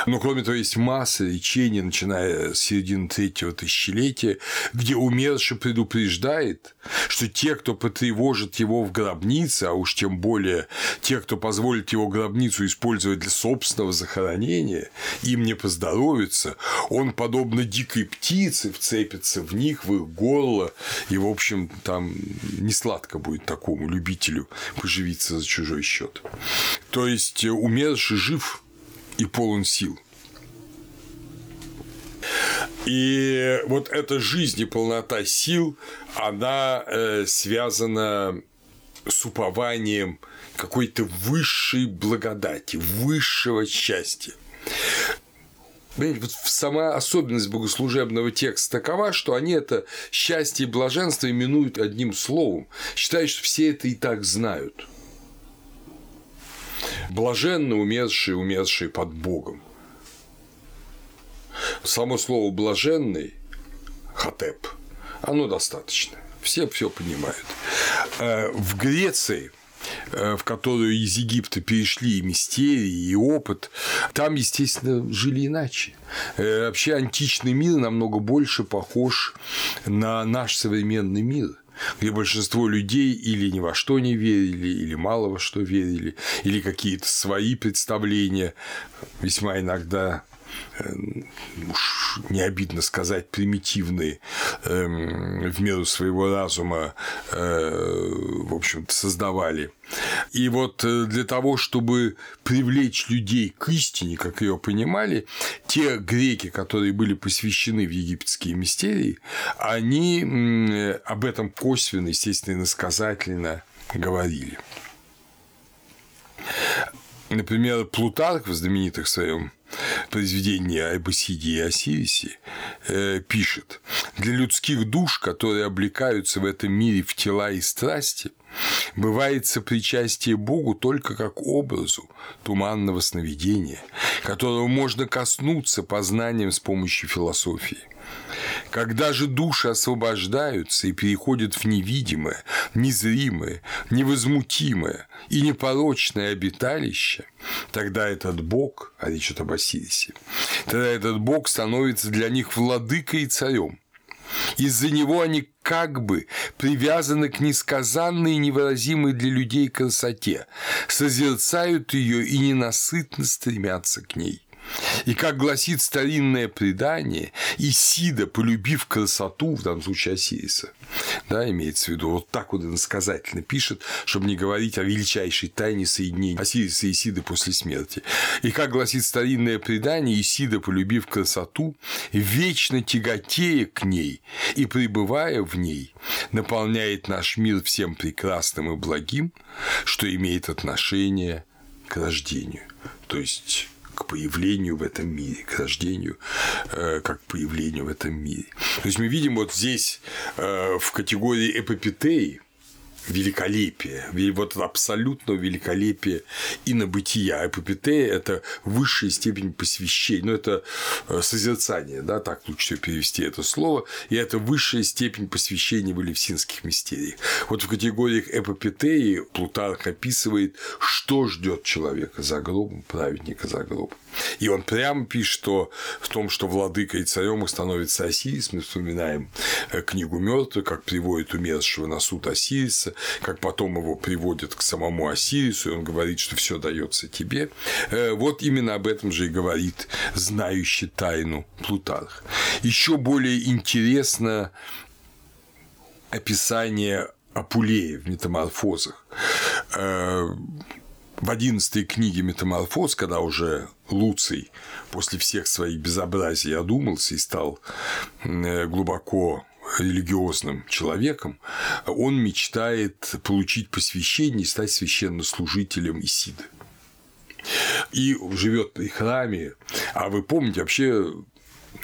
Но, кроме того, есть масса речений, начиная с середины третьего тысячелетия, где умерший предупреждает, что те, кто потревожит его в гробнице, а уж тем более те, кто позволит его гробницу использовать для собственного захоронения, им не поздоровится, он, подобно дикой птице, вцепится в них, в их горло, и, в общем, там не сладко будет такому любителю поживиться за чужой счет. То есть умерший жив и полон сил. И вот эта жизнь и полнота сил, она э, связана с упованием какой-то высшей благодати, высшего счастья. Понимаете, вот сама особенность богослужебного текста такова, что они это счастье и блаженство именуют одним словом, считают, что все это и так знают. Блаженно умершие, умершие под Богом. Само слово «блаженный» – «хатеп» – оно достаточно. Все все понимают. Э, в Греции э, в которую из Египта перешли и мистерии, и опыт, там, естественно, жили иначе. Э, вообще античный мир намного больше похож на наш современный мир где большинство людей или ни во что не верили, или мало во что верили, или какие-то свои представления, весьма иногда уж не обидно сказать, примитивные эм, в меру своего разума, э, в общем-то, создавали. И вот э, для того, чтобы привлечь людей к истине, как ее понимали, те греки, которые были посвящены в египетские мистерии, они об этом косвенно, естественно, иносказательно говорили. Например, Плутарх в знаменитых своем произведении об Исиде и Осирисе э, пишет «Для людских душ, которые облекаются в этом мире в тела и страсти, бывает сопричастие Богу только как образу туманного сновидения, которого можно коснуться познанием с помощью философии. Когда же души освобождаются и переходят в невидимое, незримое, невозмутимое и непорочное обиталище, тогда этот Бог, а речь идет об Осирисе, тогда этот Бог становится для них владыкой и царем. Из-за него они как бы привязаны к несказанной и невыразимой для людей красоте, созерцают ее и ненасытно стремятся к ней. И как гласит старинное предание, Исида, полюбив красоту, в данном случае Осириса, да, имеется в виду, вот так вот иносказательно пишет, чтобы не говорить о величайшей тайне соединения Осириса и Исиды после смерти. И как гласит старинное предание, Исида, полюбив красоту, вечно тяготея к ней и пребывая в ней, наполняет наш мир всем прекрасным и благим, что имеет отношение к рождению. То есть к появлению в этом мире, к рождению э, как к появлению в этом мире. То есть мы видим вот здесь э, в категории эпопетеи великолепие, вот абсолютного великолепия и на бытия. Эпопетея – это высшая степень посвящения, ну, это э, созерцание, да, так лучше перевести это слово, и это высшая степень посвящения в элевсинских мистериях. Вот в категориях эпопетеи Плутарх описывает, что ждет человека за гробом, праведника за гробом. И он прямо пишет, что в том, что владыкой и царем становится Осирис, мы вспоминаем э, книгу мертвых, как приводит умершего на суд Осириса, как потом его приводят к самому Осирису, и он говорит, что все дается тебе. Э, вот именно об этом же и говорит знающий тайну Плутарх. Еще более интересно описание Апулея в метаморфозах. Э, в одиннадцатой книге «Метаморфоз», когда уже Луций после всех своих безобразий одумался и стал э, глубоко религиозным человеком, он мечтает получить посвящение и стать священнослужителем Исиды. И живет при храме. А вы помните, вообще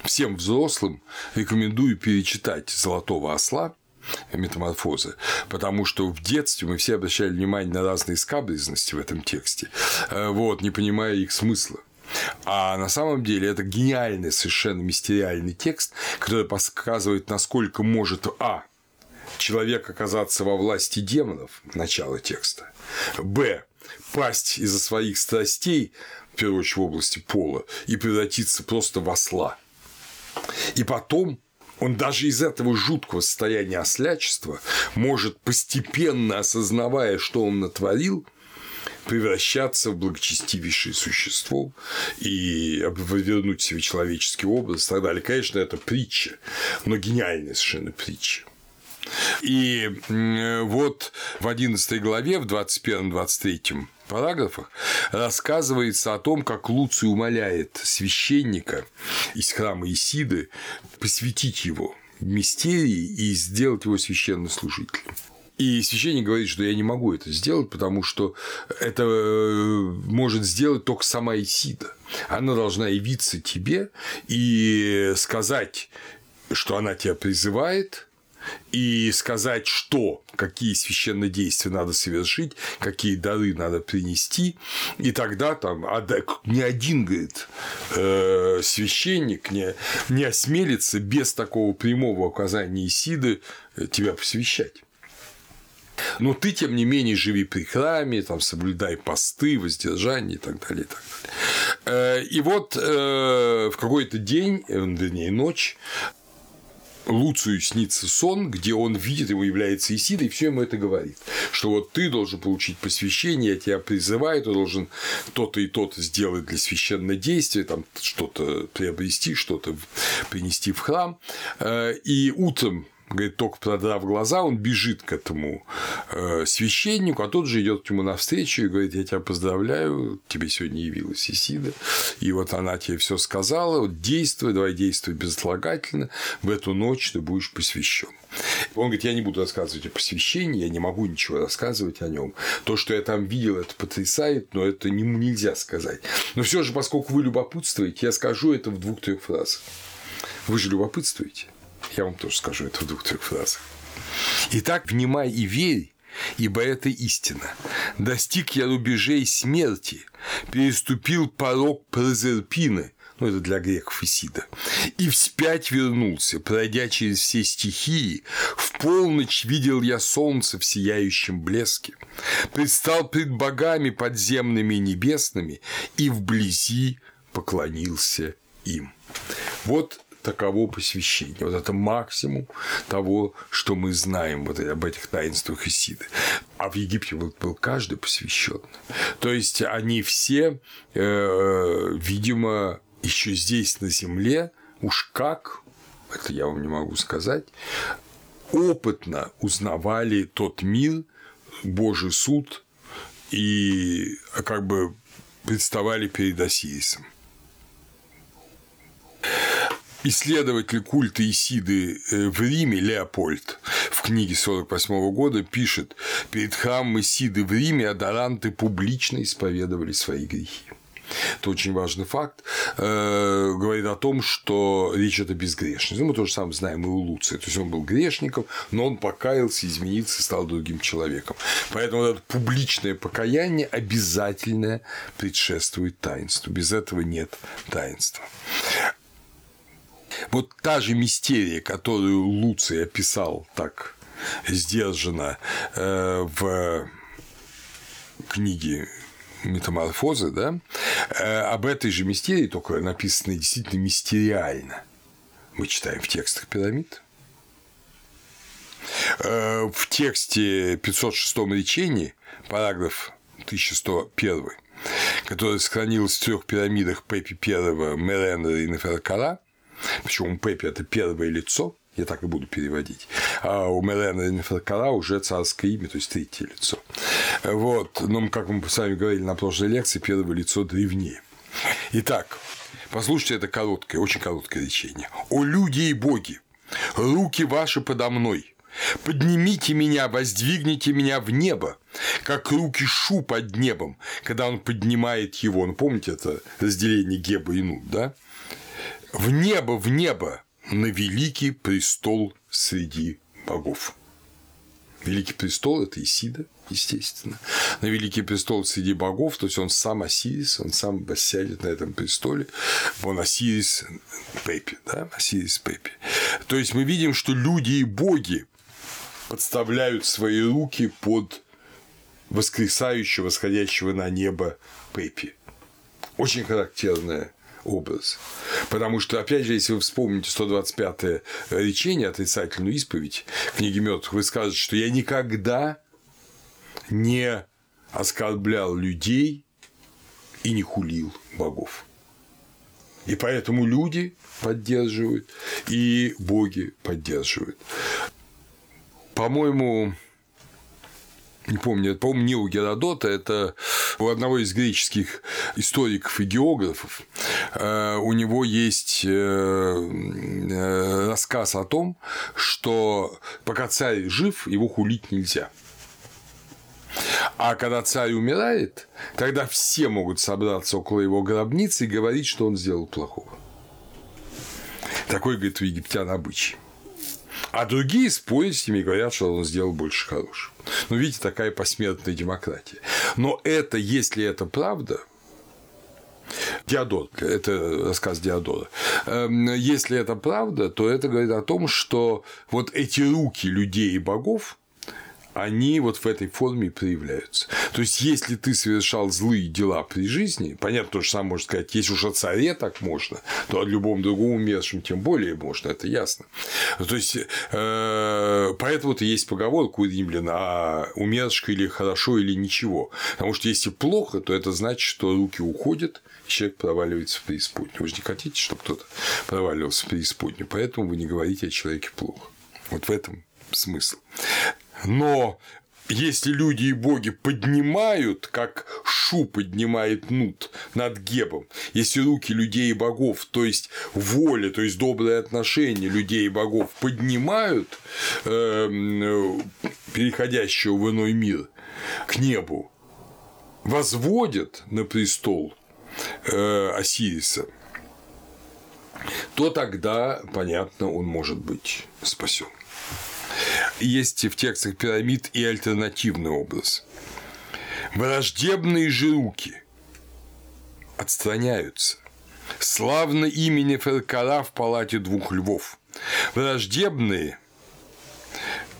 всем взрослым рекомендую перечитать «Золотого осла», метаморфозы, потому что в детстве мы все обращали внимание на разные скабрезности в этом тексте, э, вот, не понимая их смысла. А на самом деле это гениальный, совершенно мистериальный текст, который показывает, насколько может А. Человек оказаться во власти демонов, начало текста, Б. пасть из-за своих страстей, в первую очередь в области пола, и превратиться просто в осла. И потом он даже из этого жуткого состояния ослячества может постепенно, осознавая, что он натворил, превращаться в благочестивейшее существо и вернуть себе человеческий образ и так далее. Конечно, это притча, но гениальная совершенно притча. И вот в 11 главе, в 21-23 параграфах рассказывается о том, как Луций умоляет священника из храма Исиды посвятить его мистерии и сделать его священнослужителем. И священник говорит, что я не могу это сделать, потому что это э, может сделать только сама Исида. Она должна явиться тебе и сказать, что она тебя призывает, и сказать, что, какие священные действия надо совершить, какие дары надо принести, и тогда там ни один, говорит, э, священник не, не осмелится без такого прямого указания Исиды тебя посвящать. Но ты, тем не менее, живи при храме, там, соблюдай посты, воздержание и так далее. И, так далее. Э, и вот в какой-то день, вернее, ночь, Луцию снится сон, где он видит, ему является Исида, и все ему это говорит, что вот ты должен получить посвящение, я тебя призываю, ты должен то-то и то-то сделать для священного действия, там что-то приобрести, что-то принести в храм. Э, и утром говорит, только продрав глаза, он бежит к этому э, священнику, а тот же идет к нему навстречу и говорит, я тебя поздравляю, тебе сегодня явилась Исида, и вот она тебе все сказала, вот действуй, давай действуй безотлагательно, в эту ночь ты будешь посвящен. Он говорит, я не буду рассказывать о посвящении, я не могу ничего рассказывать о нем. То, что я там видел, это потрясает, но это не, нельзя сказать. Но все же, поскольку вы любопытствуете, я скажу это в двух-трех фразах. Вы же любопытствуете. Я вам тоже скажу это в двух-трех фразах. Итак, внимай и верь, ибо это истина. Достиг я рубежей смерти, переступил порог Прозерпины, ну, это для греков Исида, и вспять вернулся, пройдя через все стихии, в полночь видел я солнце в сияющем блеске, предстал пред богами подземными и небесными, и вблизи поклонился им. Вот таково посвящение. Вот это максимум того, что мы знаем вот об этих таинствах Исиды. А в Египте был, был каждый посвященный. То есть они все, э, видимо, еще здесь на земле, уж как, это я вам не могу сказать, опытно узнавали тот мир, Божий суд и как бы представали перед Осирисом. Исследователь культа Исиды э, в Риме Леопольд в книге 48 года пишет, перед храмом Исиды в Риме адоранты публично исповедовали свои грехи. Это очень важный факт. Э, говорит о том, что речь это безгрешность. Мы тоже самое знаем и у Луция. То есть он был грешником, но он покаялся, изменился, стал другим человеком. Поэтому это публичное покаяние обязательно предшествует таинству. Без этого нет таинства. Вот та же мистерия, которую Луций описал так сдержанно э, в книге метаморфозы, да, э, об этой же мистерии, только написано действительно мистериально. Мы читаем в текстах пирамид. Э, в тексте 506 речении, параграф 1101, который сохранился в трех пирамидах Пепи I, Меренера и Неферкара, Почему Пеппи – это первое лицо я так и буду переводить, а у Мелена и Неферкара уже царское имя, то есть третье лицо. Вот, но, как мы с вами говорили на прошлой лекции, первое лицо древнее. Итак, послушайте это короткое, очень короткое речение. «О люди и боги, руки ваши подо мной, Поднимите меня, воздвигните меня в небо, как руки Шу под небом, когда он поднимает его. Ну, помните это разделение Геба и Нут, да? В небо, в небо, на великий престол среди богов. Великий престол – это Исида, естественно. На Великий престол среди богов, то есть он сам Осирис, он сам сядет на этом престоле. Он Осирис Пепи, да, Осирис Пепи. То есть мы видим, что люди и боги подставляют свои руки под воскресающего, восходящего на небо Пепи. Очень характерная образ. Потому что, опять же, если вы вспомните 125-е речение, отрицательную исповедь книги мертвых, вы скажете, что я никогда не оскорблял людей и не хулил богов. И поэтому люди поддерживают, и боги поддерживают. По-моему, не помню, по-моему, не у Геродота, это у одного из греческих историков и географов. Э, у него есть э, э, рассказ о том, что пока царь жив, его хулить нельзя. А когда царь умирает, тогда все могут собраться около его гробницы и говорить, что он сделал плохого. Такой, говорит, у египтян обычай. А другие с ними и говорят, что он сделал больше хорошего. Ну, видите, такая посмертная демократия. Но это, если это правда, Диодор, это рассказ Диодора. Эм, если это правда, то это говорит о том, что вот эти руки людей и богов они вот в этой форме проявляются. То есть, если ты совершал злые дела при жизни, понятно, то же самое можно сказать, если уж о царе так можно, то о любом другом умершем тем более можно, это ясно. То есть, э, поэтому-то есть поговорка у римлян, а умершка или хорошо, или ничего. Потому что если плохо, то это значит, что руки уходят, человек проваливается в преисподнюю. Вы же не хотите, чтобы кто-то проваливался в преисподнюю, поэтому вы не говорите о человеке плохо. Вот в этом смысл. Но если люди и боги поднимают, как Шу поднимает Нут над Гебом, если руки людей и богов, то есть воля, то есть добрые отношения людей и богов поднимают э, переходящего в иной мир к небу, возводят на престол э, Осириса, то тогда, понятно, он может быть спасен есть в текстах пирамид и альтернативный образ. Враждебные же руки отстраняются. Славно имени Феркара в палате двух львов. Враждебные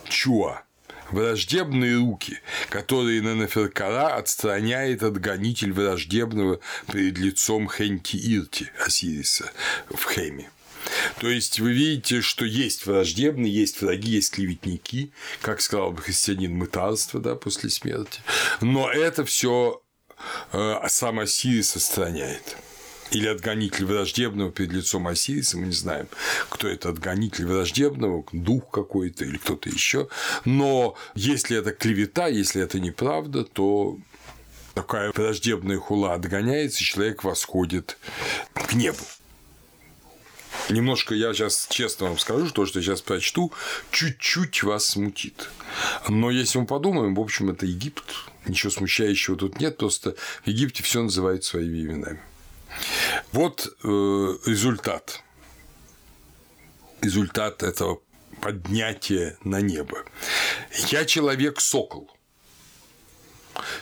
Чуа враждебные руки, которые на Неферкара отстраняет отгонитель враждебного перед лицом Хенти Ирти Осириса в Хеме. То есть вы видите, что есть враждебные, есть враги, есть клеветники, как сказал бы христианин, мытарство да, после смерти. Но это все э, сам Осирис отстраняет или отгонитель враждебного перед лицом Осириса, мы не знаем, кто это отгонитель враждебного, дух какой-то или кто-то еще. Но если это клевета, если это неправда, то такая враждебная хула отгоняется, и человек восходит к небу. Немножко я сейчас честно вам скажу, то, что я сейчас прочту, чуть-чуть вас смутит. Но если мы подумаем, в общем, это Египет, ничего смущающего тут нет, просто в Египте все называют своими именами. Вот э, результат. Результат этого поднятия на небо. Я человек-сокол.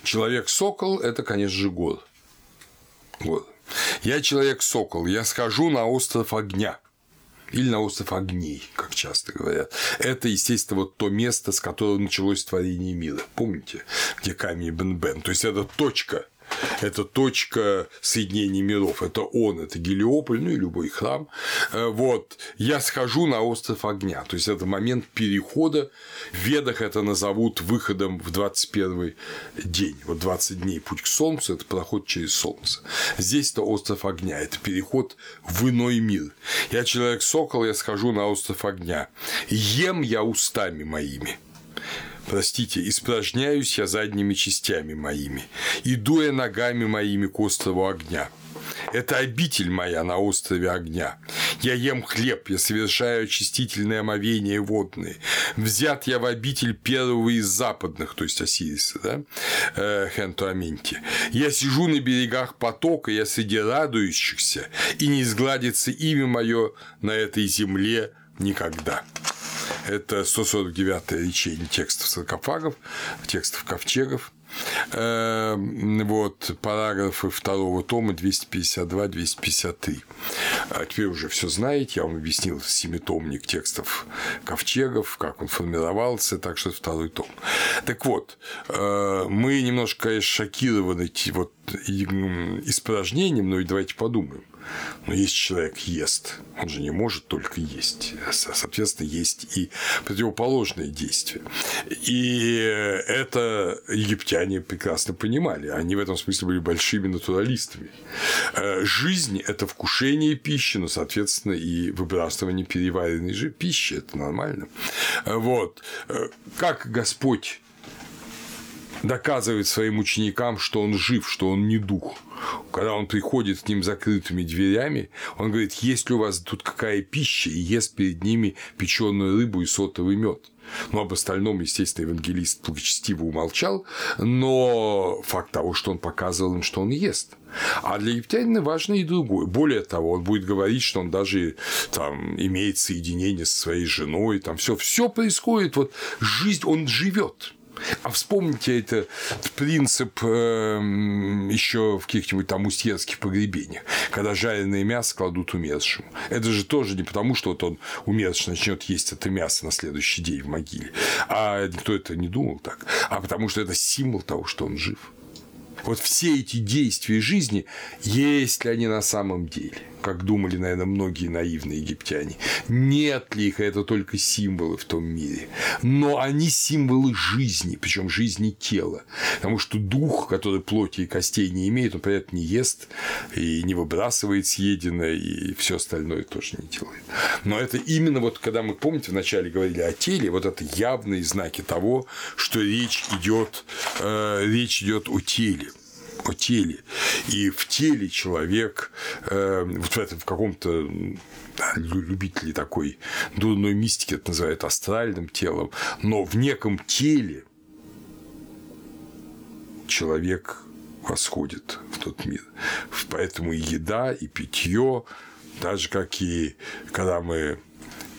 Человек-сокол – это, конечно же, гор. Вот. Я человек-сокол, я схожу на остров огня. Или на остров огней, как часто говорят. Это, естественно, вот то место, с которого началось творение мира. Помните, где камень Бен-Бен? То есть это точка, это точка соединения миров, это он, это Гелиополь, ну и любой храм. Э, вот, я схожу на остров огня, то есть это момент перехода, в Ведах это назовут выходом в 21 день, вот 20 дней путь к Солнцу, это проход через Солнце. Здесь это остров огня, это переход в иной мир. Я человек-сокол, я схожу на остров огня, ем я устами моими, простите, испражняюсь я задними частями моими, иду я ногами моими к острову огня. Это обитель моя на острове огня. Я ем хлеб, я совершаю очистительные омовения водные. Взят я в обитель первого из западных, то есть Осириса, да, э, Хентуаменти. Я сижу на берегах потока, я среди радующихся, и не изгладится имя мое на этой земле никогда. Это 149-е речение текстов саркофагов, текстов ковчегов. Эм, вот, параграфы второго тома 252-253. А теперь уже все знаете, я вам объяснил семитомник текстов ковчегов, как он формировался, так что второй том. Так вот, э, мы немножко, конечно, шокированы вот испражнением, но и давайте подумаем. Но если человек ест, он же не может только есть. Соответственно, есть и противоположные действия. И это египтяне прекрасно понимали. Они в этом смысле были большими натуралистами. Э, жизнь – это вкушение пищи, но, соответственно, и выбрасывание переваренной же пищи. Это нормально. Э, вот. Э, как Господь доказывает своим ученикам, что он жив, что он не дух. Когда он приходит к ним закрытыми дверями, он говорит, есть ли у вас тут какая пища, и ест перед ними печеную рыбу и сотовый мед. Ну, об остальном, естественно, евангелист благочестиво умолчал, но факт того, что он показывал им, что он ест. А для египтянина важно и другое. Более того, он будет говорить, что он даже там имеет соединение со своей женой, там все, все происходит, вот жизнь, он живет. А вспомните этот принцип эм, еще в каких-нибудь там устьерских погребениях, когда жареное мясо кладут умершему. Это же тоже не потому, что вот он умерший начнет есть это мясо на следующий день в могиле, а никто это не думал так, а потому что это символ того, что он жив. Вот все эти действия жизни, есть ли они на самом деле, как думали, наверное, многие наивные египтяне, нет ли их, это только символы в том мире, но они символы жизни, причем жизни тела, потому что дух, который плоти и костей не имеет, он, понятно, не ест и не выбрасывает съеденное, и все остальное тоже не делает. Но это именно вот, когда мы, помните, вначале говорили о теле, вот это явные знаки того, что речь идет, э, речь идет о теле о теле. И в теле человек, э, вот в, этом, в каком-то любители такой дурной мистики это называют астральным телом, но в неком теле человек восходит в тот мир. Поэтому и еда, и питье, даже как и когда мы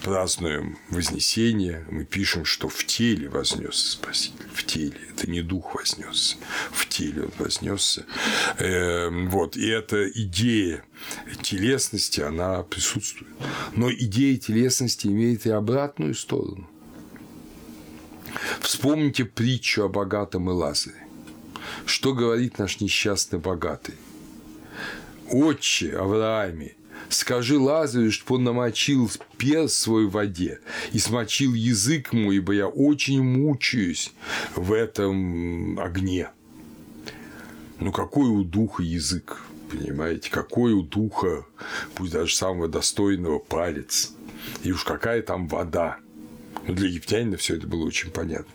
празднуем Вознесение, мы пишем, что в теле вознесся Спаситель. В теле. Это не дух вознесся. В теле он вознесся. Эм, вот. И эта идея телесности, она присутствует. Но идея телесности имеет и обратную сторону. Вспомните притчу о богатом и Лазаре. Что говорит наш несчастный богатый? Отче Аврааме, Скажи Лазарю, чтобы он намочил перст свой в воде и смочил язык мой, ибо я очень мучаюсь в этом огне. Ну, какой у духа язык, понимаете? Какой у духа, пусть даже самого достойного, палец? И уж какая там вода. Но для египтянина все это было очень понятно.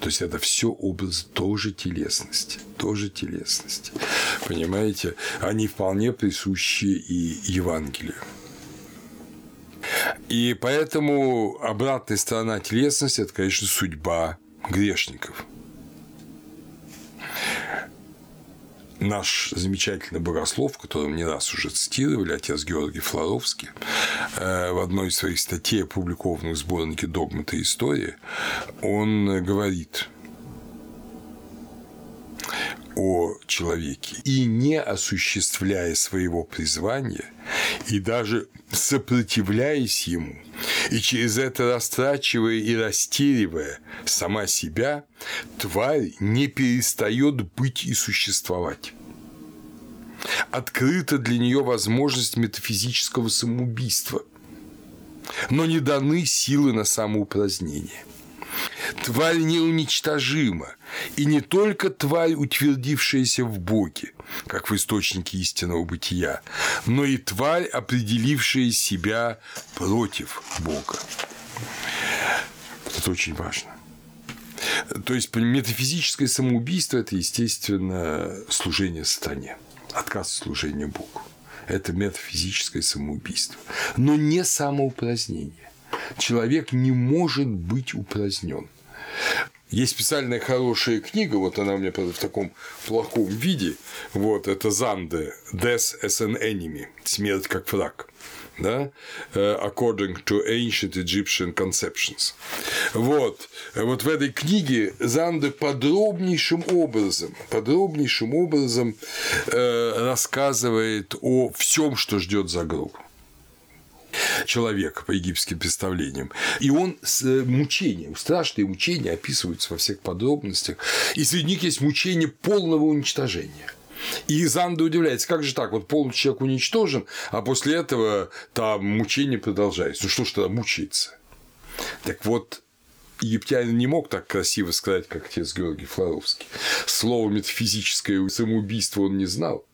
То есть это все образ тоже телесности, тоже телесности. Понимаете, они вполне присущи и Евангелию. И поэтому обратная сторона телесности – это, конечно, судьба грешников. Наш замечательный богослов, которого не раз уже цитировали, отец Георгий Флоровский, э, в одной из своих статей, опубликованных в сборнике «Догматы истории», он говорит о человеке и не осуществляя своего призвания и даже сопротивляясь ему, и через это растрачивая и растеривая сама себя, тварь не перестает быть и существовать. Открыта для нее возможность метафизического самоубийства, но не даны силы на самоупразднение. Тварь неуничтожима, и не только тварь, утвердившаяся в Боге, как в источнике истинного бытия, но и тварь, определившая себя против Бога. Это очень важно. То есть метафизическое самоубийство – это, естественно, служение сатане, отказ от служения Богу. Это метафизическое самоубийство. Но не самоупразднение. Человек не может быть упразднен. Есть специальная хорошая книга, вот она у меня правда, в таком плохом виде, вот, это Занде, Death as an Enemy, смерть как враг да, э, according to ancient Egyptian conceptions. Вот. Вот в этой книге Занде подробнейшим образом, подробнейшим образом э, рассказывает о всем, что ждет за гроб человека по египетским представлениям. И он с э, мучением, страшные мучения описываются во всех подробностях. И среди них есть мучение полного уничтожения. И Занда удивляется, как же так, вот полный человек уничтожен, а после этого там мучение продолжается. Ну что ж тогда мучается? Так вот, египтянин не мог так красиво сказать, как отец Георгий Флоровский. Слово метафизическое самоубийство он не знал.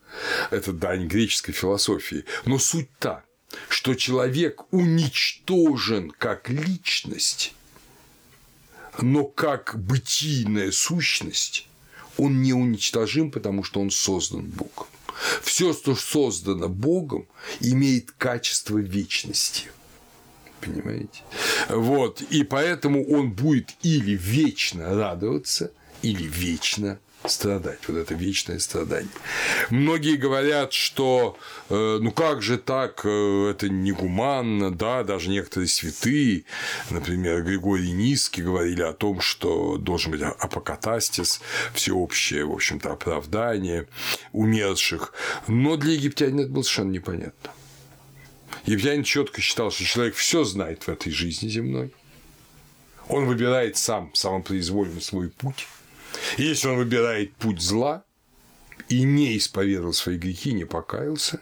Это дань греческой философии. Но суть та, что человек уничтожен как личность, но как бытийная сущность он не уничтожим, потому что он создан Богом. Все, что создано Богом, имеет качество вечности. Понимаете? Вот. И поэтому он будет или вечно радоваться, или вечно страдать, вот это вечное страдание. Многие говорят, что э, ну как же так, э, это негуманно, да, даже некоторые святые, например, Григорий Низкий говорили о том, что должен быть апокатастис, всеобщее, в общем-то, оправдание умерших, но для египтянина это было совершенно непонятно. Египтянин четко считал, что человек все знает в этой жизни земной, он выбирает сам самопроизвольно свой путь, если он выбирает путь зла и не исповедал свои грехи, не покаялся,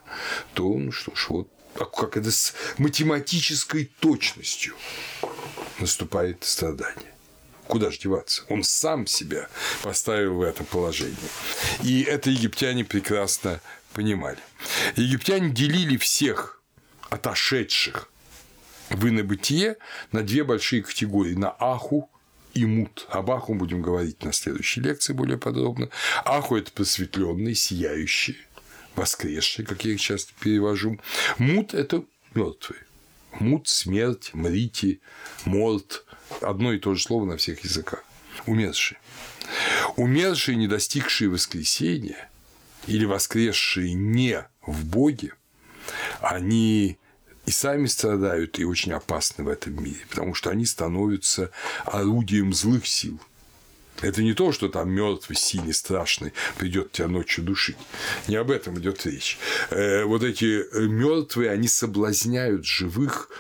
то, ну что ж, вот как это с математической точностью наступает страдание. Куда же деваться? Он сам себя поставил в это положение. И это египтяне прекрасно понимали. Египтяне делили всех отошедших в инобытие на две большие категории – на аху и мут. Об Аху будем говорить на следующей лекции более подробно. Аху – это просветленный, сияющий, воскресший, как я их часто перевожу. Мут – это мертвый. Мут – смерть, мрити, морт – одно и то же слово на всех языках. Умерший. Умершие, не достигшие воскресения или воскресшие не в Боге, они и сами страдают, и очень опасны в этом мире, потому что они становятся орудием злых сил. Это не то, что там мертвый, синий, страшный придет тебя ночью душить. Не об этом идет речь. Э, вот эти э, мертвые, они соблазняют живых,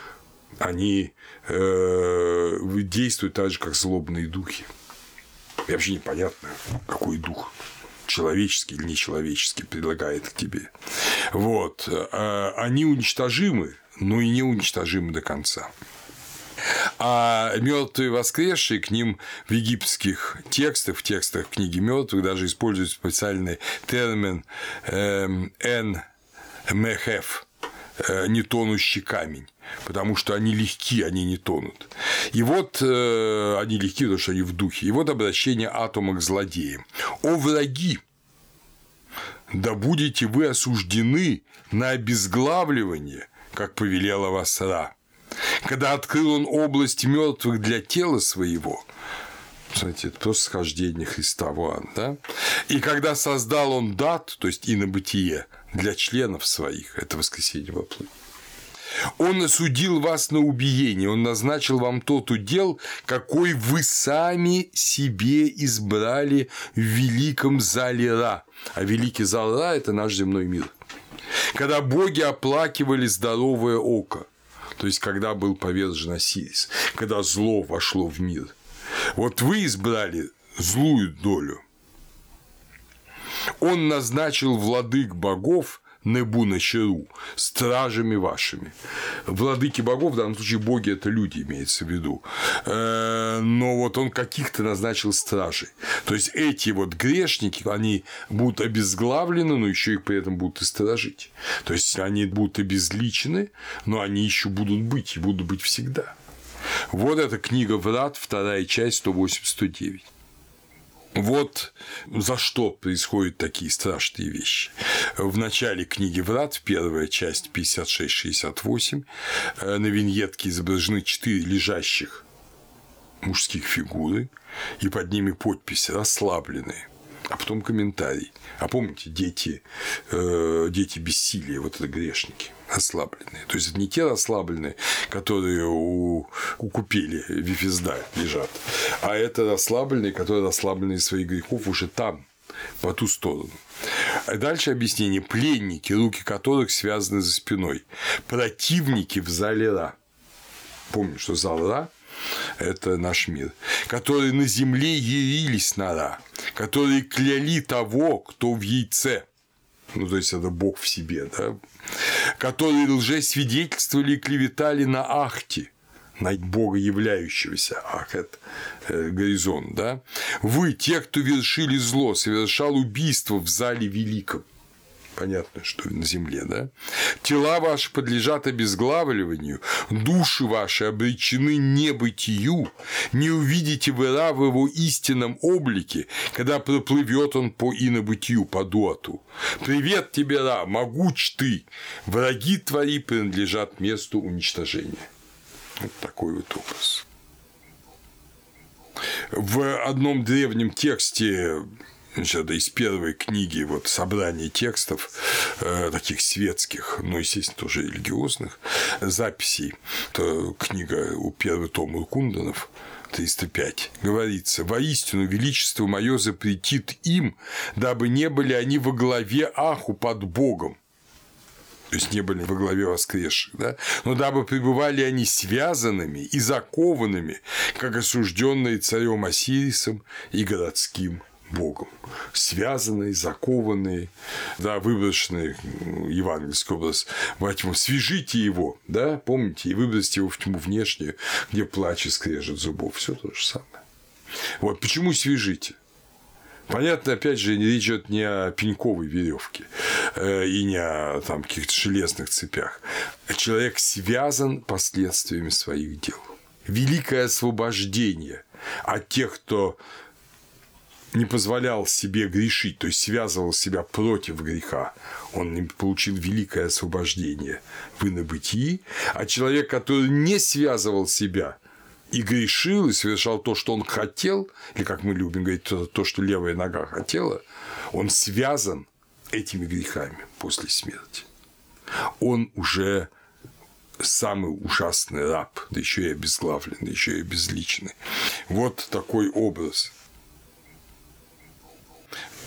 они э, действуют так же, как злобные духи. И вообще непонятно, какой дух человеческий или нечеловеческий предлагает к тебе. Вот. Они уничтожимы, но и неуничтожимы до конца. А мертвые воскресшие к ним в египетских текстах, в текстах книги мертвых даже используют специальный термин эм, эн мехеф не тонущий камень, потому что они легки, они не тонут. И вот э, они легки, потому что они в духе. И вот обращение атома к злодеям. О враги, да будете вы осуждены на обезглавливание как повелела Васра. Когда открыл он область мертвых для тела своего, Смотрите, это просто схождение Христа в да? И когда создал он дат, то есть инобытие, для членов своих, это воскресенье во плоти, он осудил вас на убиение, он назначил вам тот удел, какой вы сами себе избрали в великом зале Ра. А великий зал Ра – это наш земной мир когда боги оплакивали здоровое око, то есть когда был повержен Осирис, когда зло вошло в мир. Вот вы избрали злую долю. Он назначил владык богов Небу Начару, стражами вашими. Владыки богов, в данном случае боги – это люди, имеется в виду. Э, но вот он каких-то назначил стражей. То есть, эти вот грешники, они будут обезглавлены, но еще их при этом будут и сторожить. То есть, они будут обезличены, но они еще будут быть и будут быть всегда. Вот эта книга «Врат», вторая часть, 108-109. Вот за что происходят такие страшные вещи. В начале книги «Врат», первая часть 56-68, э, на виньетке изображены четыре лежащих мужских фигуры, и под ними подпись «Расслабленные» а потом комментарий. А помните, дети, э, дети бессилия, вот это грешники расслабленные. То есть это не те расслабленные, которые у, у купели Вифизда лежат, а это расслабленные, которые расслабленные своих грехов уже там, по ту сторону. А дальше объяснение. Пленники, руки которых связаны за спиной. Противники в зале Ра. Помню, что зал Ра это наш мир, которые на земле явились на Ра, которые кляли того, кто в яйце, ну, то есть это Бог в себе, да, которые лжесвидетельствовали и клеветали на Ахте, на Бога являющегося, ах, это э, горизонт, да, вы, те, кто вершили зло, совершал убийство в зале великом, понятно, что на земле, да? Тела ваши подлежат обезглавливанию, души ваши обречены небытию, не увидите вы Ра в его истинном облике, когда проплывет он по инобытию, по дуату. Привет тебе, Ра, могуч ты, враги твои принадлежат месту уничтожения. Вот такой вот образ. В одном древнем тексте значит, из первой книги вот собрания текстов э, таких светских, но, естественно, тоже религиозных записей. Это книга у первый том Уркунданов, 305, говорится, «Воистину величество мое запретит им, дабы не были они во главе Аху под Богом, то есть не были во главе воскресших, да, но дабы пребывали они связанными и закованными, как осужденные царем Осирисом и городским Богом, связанные, закованные, да, выброшенные, евангельский образ, во тьму, свяжите его, да, помните, и выбросьте его в тьму внешнюю, где плач и скрежет зубов, все то же самое. Вот почему свяжите? Понятно, опять же, речь идет не о пеньковой веревке э, и не о там, каких-то железных цепях. Человек связан последствиями своих дел. Великое освобождение от тех, кто не позволял себе грешить, то есть связывал себя против греха, он получил великое освобождение в инобытии, а человек, который не связывал себя и грешил, и совершал то, что он хотел, или, как мы любим говорить, то, что левая нога хотела, он связан этими грехами после смерти. Он уже самый ужасный раб, да еще и обезглавленный, еще и обезличенный. Вот такой образ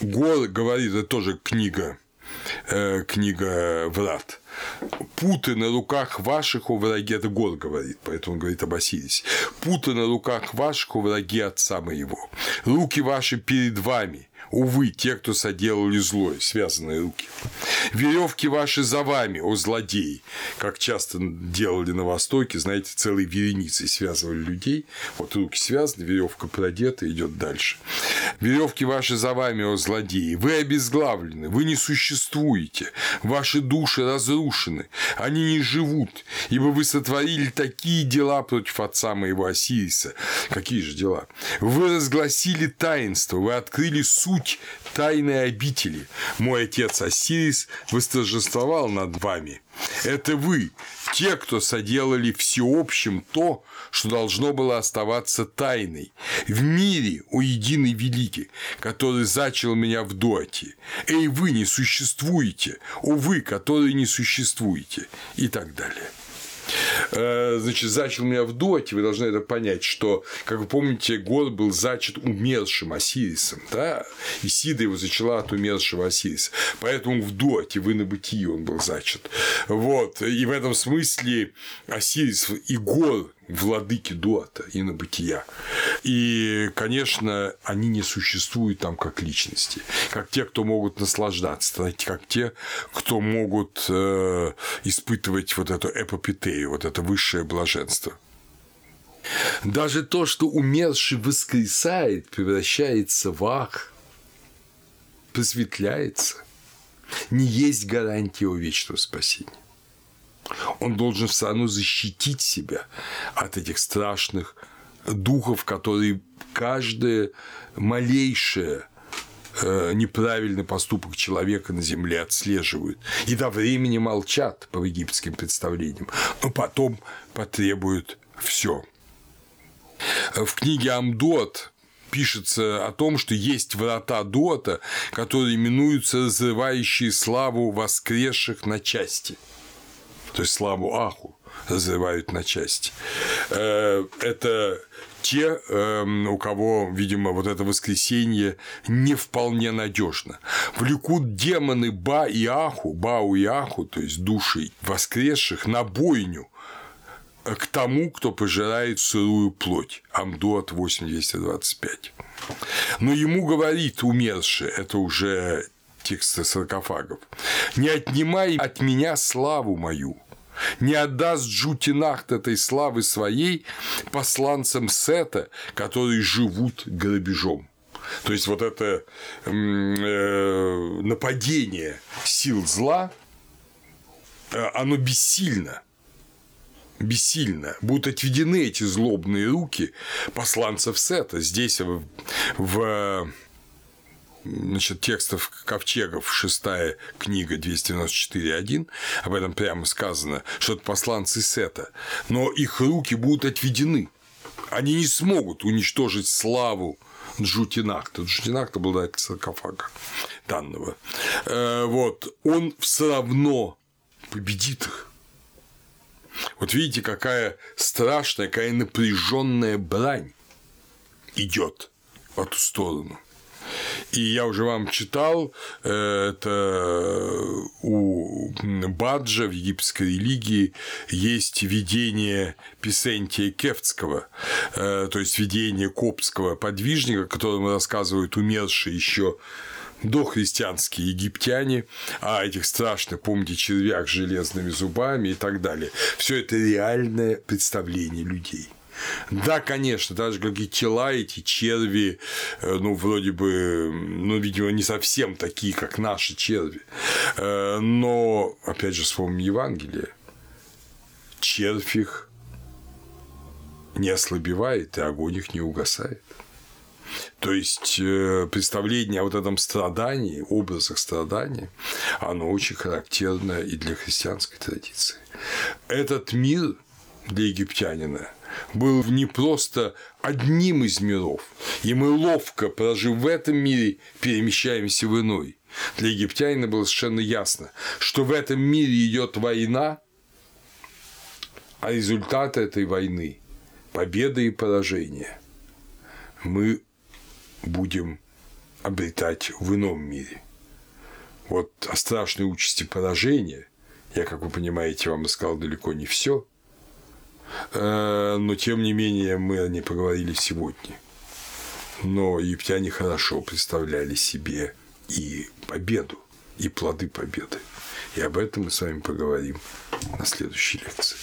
Гор говорит, это тоже книга, э, книга Врат. Путы на руках ваших у враги, это Гор говорит, поэтому он говорит об Осирисе. Путы на руках ваших у враги отца моего. Руки ваши перед вами, Увы, те, кто соделали злое, связанные руки. Веревки ваши за вами, о злодеи. Как часто делали на Востоке, знаете, целые вереницы связывали людей. Вот руки связаны, веревка продета, идет дальше. Веревки ваши за вами, о злодеи. Вы обезглавлены, вы не существуете. Ваши души разрушены, они не живут, ибо вы сотворили такие дела против отца моего Осириса. Какие же дела? Вы разгласили таинство, вы открыли суть суть тайной обители. Мой отец Осирис восторжествовал над вами. Это вы, те, кто соделали всеобщим то, что должно было оставаться тайной. В мире, о единый великий, который зачал меня в доте. Эй, вы не существуете, о вы, которые не существуете. И так далее. Э, значит, зачал меня в доте, вы должны это понять, что, как вы помните, год был зачат умершим Осирисом, да, и Сида его зачала от умершего Осириса, поэтому в доте, в инобытии он был зачат. Вот, и в этом смысле Осирис и гор владыки дуата, инобытия. И, конечно, они не существуют там как личности, как те, кто могут наслаждаться, как те, кто могут э, испытывать вот эту эпопитею, вот это высшее блаженство. Даже то, что умерший воскресает, превращается в ах, просветляется, не есть гарантия его вечного спасения. Он должен все равно защитить себя от этих страшных духов, которые каждое малейшее э, неправильный поступок человека на земле отслеживают и до времени молчат по египетским представлениям, но потом потребуют все. В книге Амдот пишется о том, что есть врата Дота, которые именуются разрывающие славу воскресших на части – то есть славу Аху разрывают на части. Э, это те, эм, у кого, видимо, вот это воскресенье не вполне надежно. Влекут демоны Ба и Аху, Бау и Аху, то есть души воскресших, на бойню к тому, кто пожирает сырую плоть. Амдуат 8225. Но ему говорит умерший, это уже текста саркофагов. «Не отнимай от меня славу мою, не отдаст Джутинахт этой славы своей посланцам Сета, которые живут грабежом». То есть вот это э, нападение сил зла, э, оно бессильно – бессильно. Будут отведены эти злобные руки посланцев Сета. Здесь в, в значит, текстов ковчегов, шестая книга 294.1, об этом прямо сказано, что это посланцы Сета, но их руки будут отведены. Они не смогут уничтожить славу. Джутинахта был да, саркофага данного. Э, вот, он все равно победит их. Вот видите, какая страшная, какая напряженная брань идет в эту сторону. И я уже вам читал, э, это у Баджа в египетской религии есть видение Писентия Кефтского, э, то есть видение коптского подвижника, которому рассказывают умершие еще дохристианские египтяне, а этих страшных, помните, червях с железными зубами и так далее. Все это реальное представление людей. Да, конечно, даже как и тела, эти черви, э, ну, вроде бы, ну, видимо, не совсем такие, как наши черви. Э, но, опять же, вспомним Евангелие. Червь их не ослабевает, и огонь их не угасает. То есть э, представление о вот этом страдании, образах страдания, оно очень характерно и для христианской традиции. Этот мир для египтянина – был не просто одним из миров, и мы ловко, прожив в этом мире, перемещаемся в иной. Для египтянина было совершенно ясно, что в этом мире идет война, а результат этой войны – победа и поражение – мы будем обретать в ином мире. Вот о страшной участи поражения я, как вы понимаете, вам сказал далеко не все, но тем не менее мы о ней поговорили сегодня. Но египтяне хорошо представляли себе и победу, и плоды победы. И об этом мы с вами поговорим на следующей лекции.